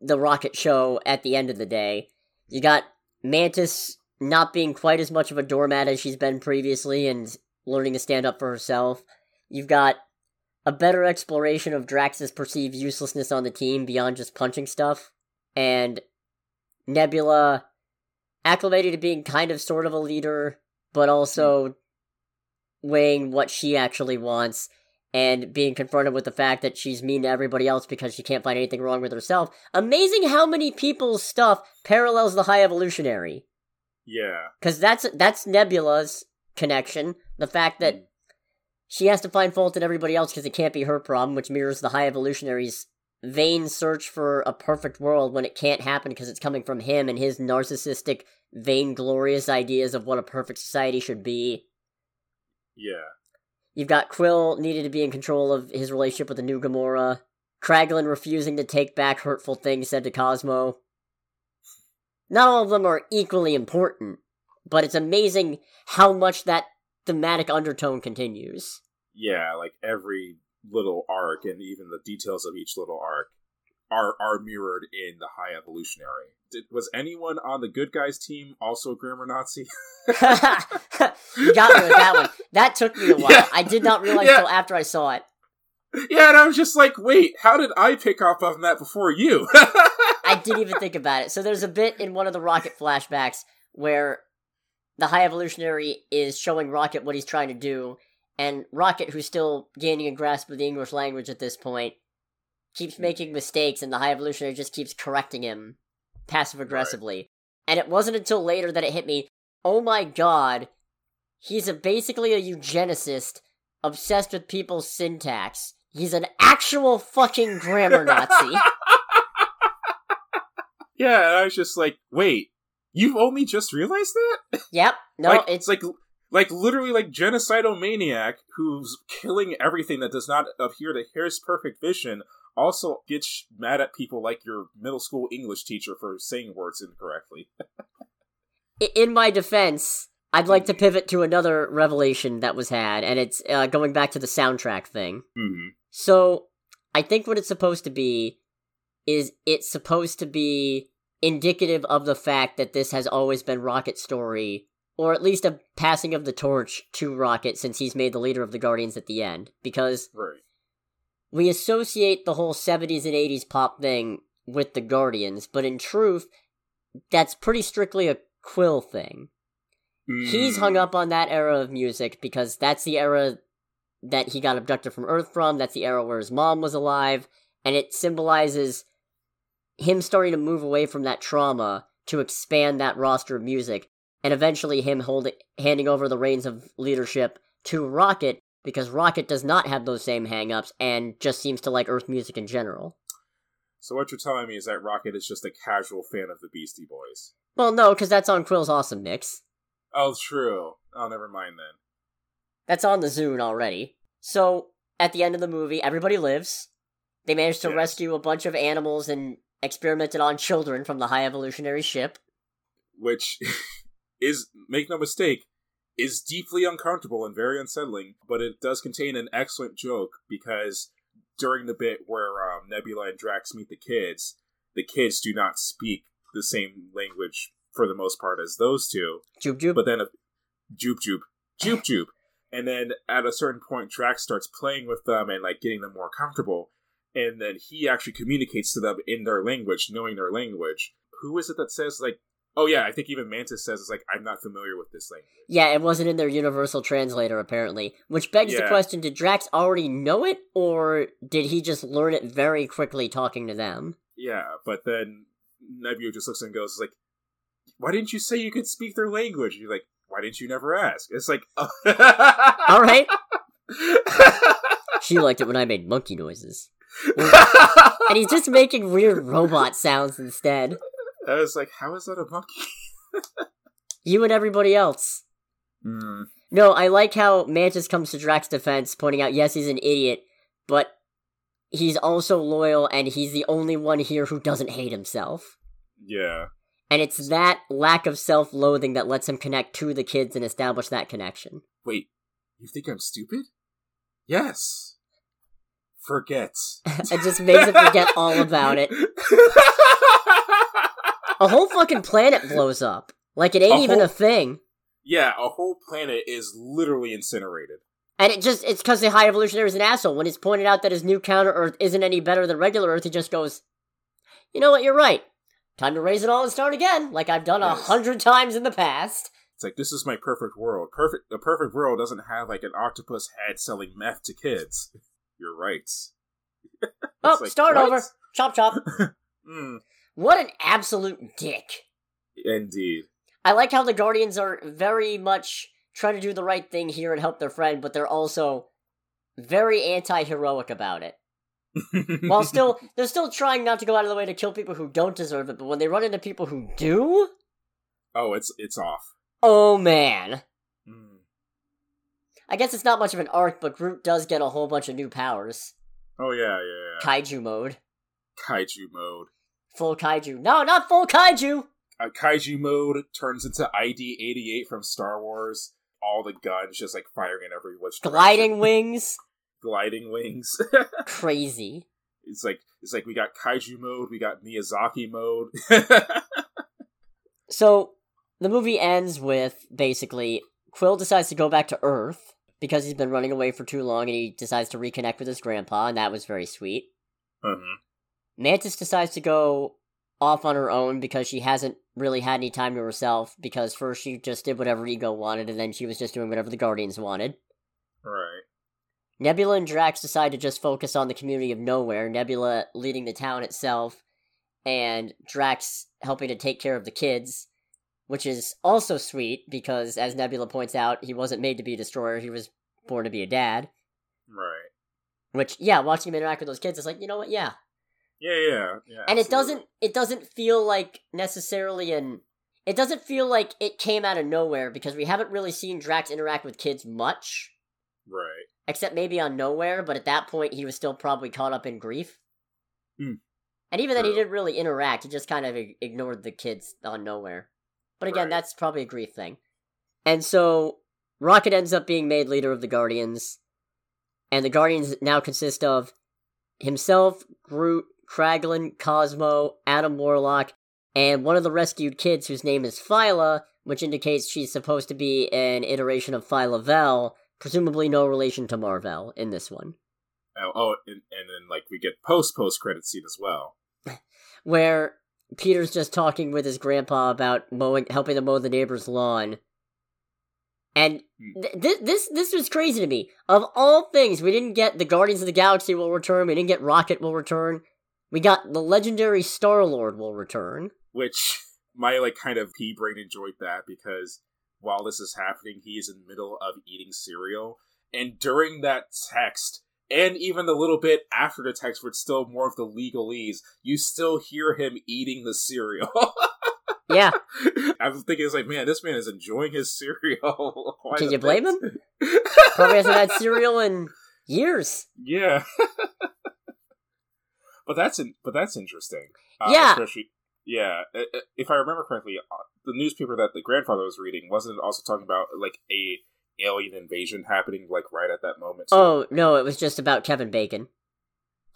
the rocket show at the end of the day. You got Mantis not being quite as much of a doormat as she's been previously and learning to stand up for herself. You've got a better exploration of Drax's perceived uselessness on the team beyond just punching stuff. And Nebula acclimated to being kind of sort of a leader, but also weighing what she actually wants and being confronted with the fact that she's mean to everybody else because she can't find anything wrong with herself. Amazing how many people's stuff parallels the High Evolutionary. Yeah. Because that's that's Nebula's connection. The fact that Mm. She has to find fault in everybody else because it can't be her problem, which mirrors the High Evolutionary's vain search for a perfect world when it can't happen because it's coming from him and his narcissistic, vainglorious ideas of what a perfect society should be. Yeah. You've got Quill needed to be in control of his relationship with the new Gamora. Kraglin refusing to take back hurtful things said to Cosmo. Not all of them are equally important, but it's amazing how much that thematic undertone continues. Yeah, like every little arc and even the details of each little arc are are mirrored in the high evolutionary. Did, was anyone on the good guys team also a grammar Nazi? you got me with that one. That took me a while. Yeah. I did not realize Yeah. till after I saw it. yeah, and I was just like, wait, how did I pick up on that before you? I didn't even think about it. So there's a bit in one of the Rocket flashbacks where the High Evolutionary is showing Rocket what he's trying to do, and Rocket, who's still gaining a grasp of the English language at this point, keeps hmm. making mistakes, and the High Evolutionary just keeps correcting him passive aggressively. And it wasn't until later that it hit me oh my god, he's a, basically a eugenicist obsessed with people's syntax. He's an actual fucking grammar Nazi. yeah, and I was just like, wait, you've only just realized that? yep. No, like, it's like like literally like genocidal maniac who's killing everything that does not adhere to his perfect vision also gets mad at people like your middle school english teacher for saying words incorrectly in my defense, I'd like to pivot to another revelation that was had, and it's uh, going back to the soundtrack thing. mm-hmm. So, I think what it's supposed to be is it's supposed to be indicative of the fact that this has always been Rocket story, or at least a passing of the torch to Rocket since he's made the leader of the Guardians at the end. Because right we associate the whole 70s and 80s pop thing with the Guardians, but in truth, that's pretty strictly a Quill thing. He's Mm. hung up on that era of music because that's the era that he got abducted from Earth from. That's the era where his mom was alive, and it symbolizes him starting to move away from that trauma to expand that roster of music, and eventually him holding handing over the reins of leadership to Rocket because Rocket does not have those same hangups and just seems to like Earth music in general. so what you're telling me is that rocket is just a casual fan of the beastie boys Well, no, because that's on Quill's Awesome Mix. oh true oh never mind then That's on the Zune already. So, at the end of the movie, everybody lives. They managed to Yes. rescue a bunch of animals and experimented on children from the high evolutionary ship. which is make no mistake is deeply uncomfortable and very unsettling but it does contain an excellent joke because during the bit where um, nebula and drax meet the kids the kids do not speak the same language for the most part as those two. Joop joop. but then a joop joop joop joop and then at a certain point drax starts playing with them and like getting them more comfortable. And then he actually communicates to them in their language knowing their language. Who is it that says like oh yeah i think even mantis says it's like i'm not familiar with this language. Yeah, it wasn't in their universal translator apparently, which begs the question: Did Drax already know it, or did he just learn it very quickly talking to them? yeah but then nebula just looks and goes like why didn't you say you could speak their language? You're like why didn't you never ask? It's like All right, she liked it when I made monkey noises, and he's just making weird robot sounds instead. I was like how is that a monkey You and everybody else. Mm. No, I like how Mantis comes to Drax's defense, pointing out, yes, he's an idiot, but he's also loyal, and he's the only one here who doesn't hate himself. yeah And it's that lack of self loathing that lets him connect to the kids and establish that connection. Wait, you think I'm stupid? Yes. Forget. it just makes him forget all about it. A whole fucking planet blows up. Like it ain't A even whole- a thing. yeah, a whole planet is literally incinerated. And it just, it's because the High Evolutionary is an asshole. When it's pointed out that his new counter Earth isn't any better than regular Earth, he just goes, you know what, you're right. Time to raise it all and start again, like I've done a Yes. hundred times in the past. It's like this is my perfect world. Perfect. The perfect world doesn't have like an octopus head selling meth to kids. You're right. Oh, like, start what? over. Chop chop. Mm, What an absolute dick. indeed. I like how the Guardians are very much trying to do the right thing here and help their friend, but they're also very anti-heroic about it. While still, they're still trying not to go out of the way to kill people who don't deserve it, but when they run into people who do, oh, it's it's off. oh man. Mm. I guess it's not much of an arc, but Groot does get a whole bunch of new powers. Oh yeah, yeah, yeah. Kaiju mode. Kaiju mode. Full kaiju. No, not full kaiju! uh, kaiju mode turns into IG-88 from Star Wars. All the guns just like firing in every which direction. Gliding wings. gliding wings. Crazy. it's like it's like we got kaiju mode, we got Miyazaki mode. So, the movie ends with basically Quill decides to go back to Earth because he's been running away for too long and he decides to reconnect with his grandpa, and that was very sweet. Mm Mhm. Mantis decides to go off on her own because she hasn't really had any time to herself because first she just did whatever Ego wanted and then she was just doing whatever the Guardians wanted. Right. Nebula and Drax decide to just focus on the community of Knowhere, Nebula leading the town itself, and Drax helping to take care of the kids, which is also sweet because, as Nebula points out, he wasn't made to be a destroyer, he was born to be a dad. Right. Which, yeah, watching him interact with those kids is like, you know what, yeah. Yeah, yeah, yeah. and it doesn't it doesn't feel like necessarily an it doesn't feel like it came out of nowhere because we haven't really seen Drax interact with kids much. Right. except maybe on Knowhere, but at that point he was still probably caught up in grief. Hmm. And even then, he didn't really interact. He just kind of ignored the kids on Knowhere. But again, Right. that's probably a grief thing. And so Rocket ends up being made leader of the Guardians, and the Guardians now consist of himself, Groot, Kraglin, Cosmo, Adam Warlock, and one of the rescued kids whose name is Phyla, which indicates she's supposed to be an iteration of Phyla-Vell, presumably no relation to Marvel in this one. Oh, oh and, and then like we get post post credit scene as well. Where Peter's just talking with his grandpa about mowing, helping to mow the neighbor's lawn. And hmm. th- th- this this was crazy to me. Of all things, we didn't get the Guardians of the Galaxy will return. We didn't get Rocket will return. We got the legendary Star Lord will return. Which my like kind of pea brain enjoyed that because while this is happening, he is in the middle of eating cereal, and during that text. And even the little bit after the text, where it's still more of the legalese, you still hear him eating the cereal. Yeah, I'm thinking, it's like, man, this man is enjoying his cereal. Can you blame him? probably hasn't had cereal in years. Yeah. But that's in, but that's interesting. Uh, Yeah. especially yeah. If I remember correctly, uh, the newspaper that the grandfather was reading wasn't also talking about like a alien invasion happening like right at that moment. too? Oh no, it was just about Kevin Bacon.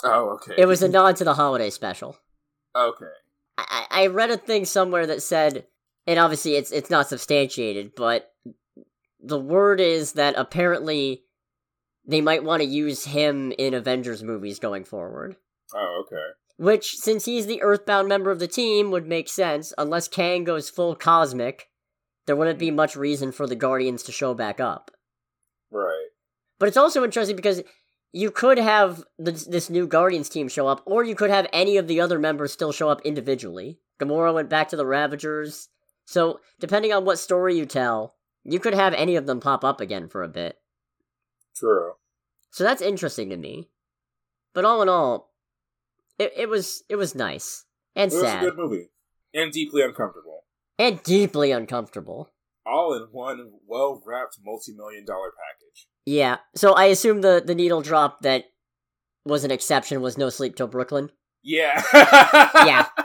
oh, okay. It was a nod to the holiday special. okay. I, I I read a thing somewhere that said, and obviously it's it's not substantiated, but the word is that apparently they might want to use him in Avengers movies going forward. Oh, okay. Which, since he's the Earthbound member of the team, would make sense. Unless Kang goes full cosmic, there wouldn't be much reason for the Guardians to show back up. Right. But it's also interesting because you could have this, this new Guardians team show up, or you could have any of the other members still show up individually. Gamora went back to the Ravagers. So, depending on what story you tell, you could have any of them pop up again for a bit. True. So that's interesting to me. But all in all, it, it was it was nice and It was a sad good movie and deeply uncomfortable. and deeply uncomfortable. All in one well wrapped multi million dollar package. Yeah. So I assume the the needle drop that was an exception was No Sleep Till Brooklyn. Yeah. Yeah.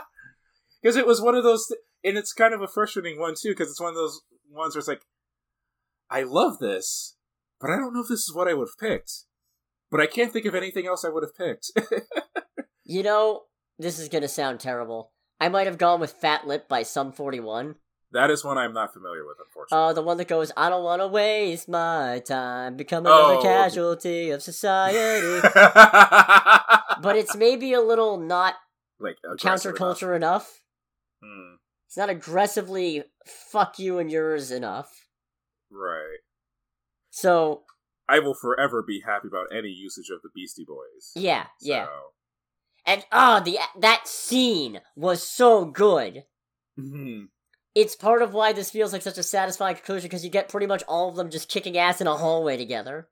Because it was one of those, th- and it's kind of a frustrating one too, because it's one of those ones where it's like, I love this, but I don't know if this is what I would have picked. But I can't think of anything else I would have picked. You know, this is gonna sound terrible. I might have gone with Fat Lip by Sum 41. that is one I'm not familiar with, unfortunately. Uh, the one that goes, I don't wanna waste my time, become Oh, another okay. casualty of society. but it's maybe a little not like aggressive enough. counterculture enough. Hmm, It's not aggressively fuck you and yours enough. right. So, I will forever be happy about any usage of the Beastie Boys. yeah, yeah. And ah, the that scene was so good. Mhm. It's part of why this feels like such a satisfying conclusion because you get pretty much all of them just kicking ass in a hallway together.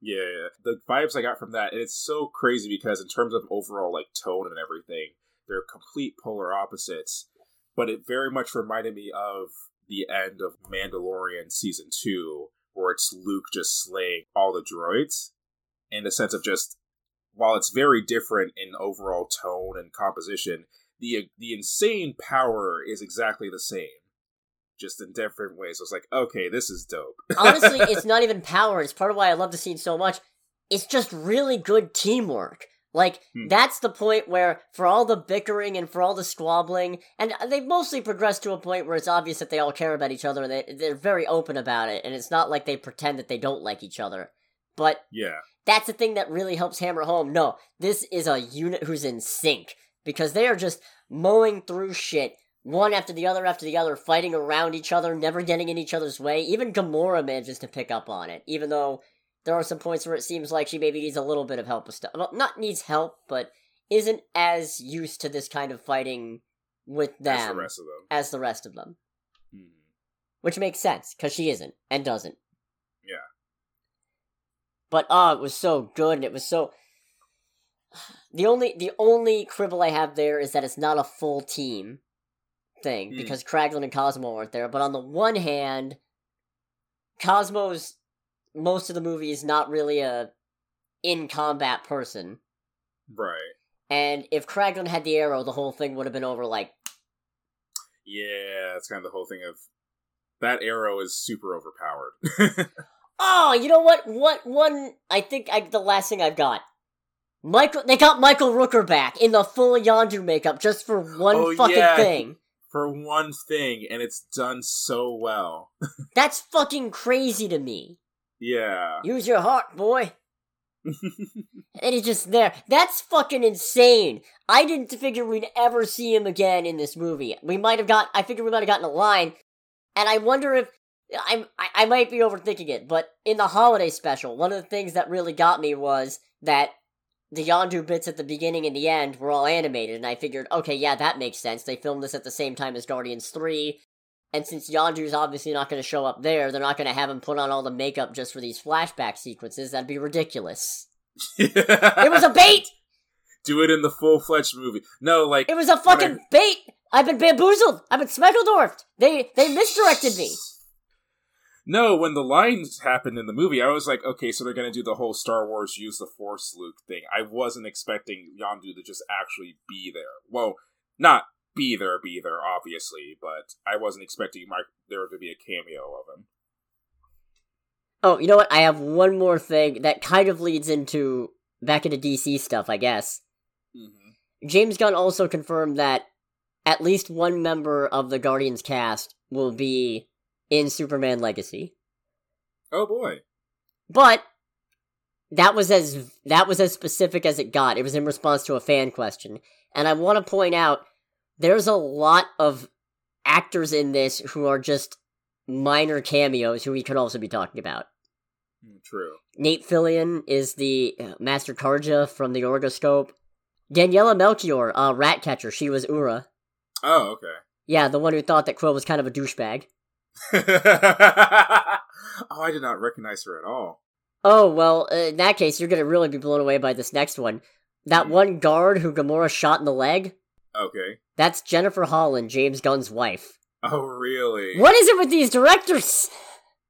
Yeah, yeah. the vibes I got from that, and it's so crazy because in terms of overall like tone and everything, they're complete polar opposites. But it very much reminded me of the end of Mandalorian season two, where it's Luke just slaying all the droids, in the sense of just while it's very different in overall tone and composition, the the insane power is exactly the same, just in different ways. So it's like, okay, this is dope. Honestly, it's not even power. It's part of why I love the scene so much. It's just really good teamwork. Like, Hmm. that's the point where, for all the bickering and for all the squabbling, and they've mostly progressed to a point where it's obvious that they all care about each other and they, they're very open about it, and it's not like they pretend that they don't like each other. But yeah. That's the thing that really helps hammer home. No, this is a unit who's in sync because they are just mowing through shit one after the other after the other, fighting around each other, never getting in each other's way. Even Gamora manages to pick up on it, even though there are some points where it seems like she maybe needs a little bit of help with stuff. Well, not needs help, but isn't as used to this kind of fighting with them As the rest of them. as the rest of them. Hmm. Which makes sense, because she isn't, and doesn't. But oh, it was so good, and it was so. The only the only quibble I have there is that it's not a full team thing Hmm. because Kraglin and Cosmo weren't there. But on the one hand, Cosmo's most of the movie is not really a in combat person, Right. and if Kraglin had the arrow, the whole thing would have been over like Yeah, that's kind of the whole thing of that arrow is super overpowered. Oh, you know what? What one? I think I, the last thing I've got. Michael, they got Michael Rooker back in the full Yondu makeup just for one Oh, fucking yeah. thing. For one thing, and it's done so well. That's fucking crazy to me. Yeah. Use your heart, boy. And he's just there. That's fucking insane. I didn't figure we'd ever see him again in this movie. We might have got. I figured we might have gotten a line, and I wonder if I'm. I, I might be overthinking it, but in the holiday special, one of the things that really got me was that the Yondu bits at the beginning and the end were all animated, and I figured, okay, yeah, that makes sense. They filmed this at the same time as Guardians Three. And since Yondu's obviously not going to show up there, they're not going to have him put on all the makeup just for these flashback sequences. That'd be ridiculous. It was a bait! Do it in the full fledged movie. No, like It was a fucking bait! I've been bamboozled! I've been smeckledorfed! They they misdirected me! No, when the lines happened in the movie, I was like, okay, so they're gonna do the whole Star Wars use the Force Luke thing. I wasn't expecting Yondu to just actually be there. Well, not be there, be there, obviously, but I wasn't expecting Mike there to be a cameo of him. Oh, you know what? I have one more thing that kind of leads into back into DC stuff, I guess. Mm-hmm. James Gunn also confirmed that at least one member of the Guardians cast will be in Superman Legacy. Oh boy. But that was as that was as specific as it got. It was in response to a fan question. And I want to point out there's a lot of actors in this who are just minor cameos who we could also be talking about. Mm, True. Nate Fillion is the uh, Master Karja from the Orgocorp. Daniela Melchior, uh, Ratcatcher, she was Ura. Oh, okay. Yeah, the one who thought that Quill was kind of a douchebag. oh, I did not recognize her at all. Oh, well, in that case, you're gonna really be blown away by this next one. That Hmm. one guard who Gamora shot in the leg, Okay. that's Jennifer Holland, James Gunn's wife. Oh, really? What is it with these directors?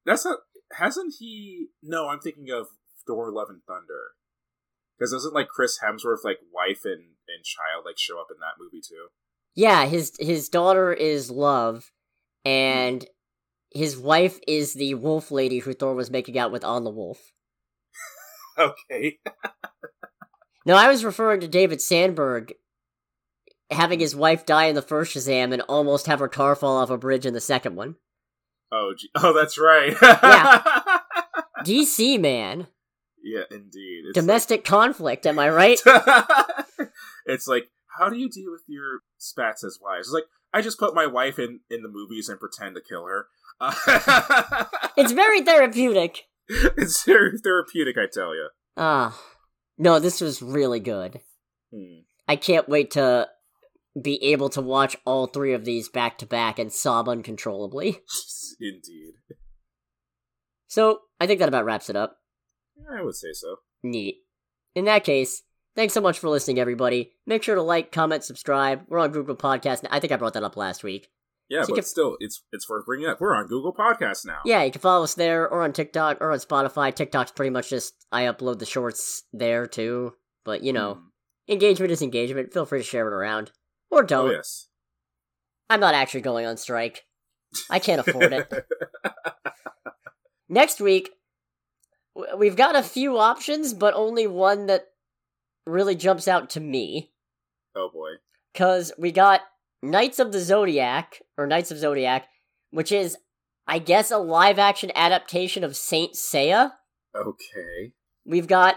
That's not. Hasn't he? No, I'm thinking of Thor: Love and Thunder. Because doesn't like Chris Hemsworth like wife and and child like show up in that movie too? Yeah, his his daughter is Love, and his wife is the wolf lady who Thor was making out with on the wolf. Okay. No, I was referring to David Sandberg having his wife die in the first Shazam and almost have her car fall off a bridge in the second one. Oh, gee. oh, that's right. Yeah. DC man, yeah, indeed. It's domestic conflict. Am I right? it's like, how do you deal with your spats as wives? It's like, I just put my wife in in the movies and pretend to kill her. Uh, it's very therapeutic. it's very therapeutic, I tell you. Ah, no, this was really good. Hmm. I can't wait to be able to watch all three of these back to back and sob uncontrollably. Indeed. So, I think that about wraps it up. I would say so. Neat. In that case, thanks so much for listening, everybody. Make sure to like, comment, subscribe. We're on Google Podcast. I think I brought that up last week. Yeah, So but can- still, it's it's worth bringing up. We're on Google Podcasts now. Yeah, you can follow us there, or on TikTok, or on Spotify. TikTok's pretty much just I upload the shorts there too. But you know, Hmm. engagement is engagement. Feel free to share it around, or Oh don't. yes. I'm not actually going on strike. I can't afford it. Next week, we've got a few options, but only one that really jumps out to me. oh boy. Because we got Knights of the Zodiac, or Knights of Zodiac, which is, I guess, a live action adaptation of Saint Seiya. Okay. We've got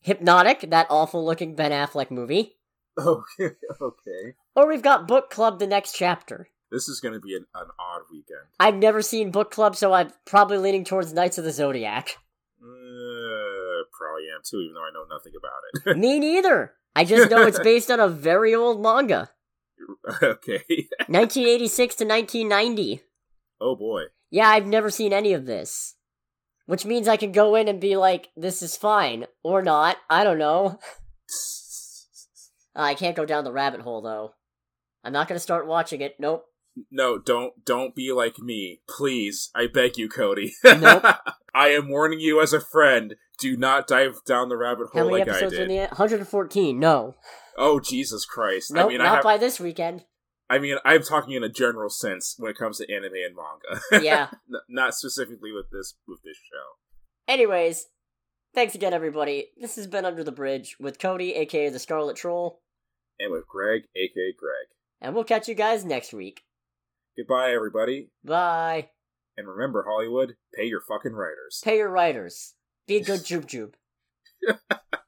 Hypnotic, that awful looking Ben Affleck movie. Okay. Okay. Or we've got Book Club, the next chapter. This is going to be an, an odd weekend. I've never seen Book Club, so I'm probably leaning towards Knights of the Zodiac. Uh, probably am too, even though I know nothing about it. Me neither. I just know it's based on a very old manga. okay. 1986 to 1990. Oh boy. Yeah, I've never seen any of this. Which means I could go in and be like, this is fine. Or not. I don't know. Uh, I can't go down the rabbit hole, though. I'm not gonna start watching it. Nope. No, don't don't be like me, please. I beg you, Cody. Nope. I am warning you as a friend. Do not dive down the rabbit hole How many like episodes are did. in the 114. No. Oh Jesus Christ! Nope, I mean, I not have. by this weekend. I mean, I'm talking in a general sense when it comes to anime and manga. Yeah. Not specifically with this with this show. Anyways, thanks again, everybody. This has been Under the Bridge with Cody, aka the Scarlet Troll, And with Greg, aka Greg. and we'll catch you guys next week. Goodbye, everybody. Bye. And remember, Hollywood, pay your fucking writers. Pay your writers. Be a good jube jube.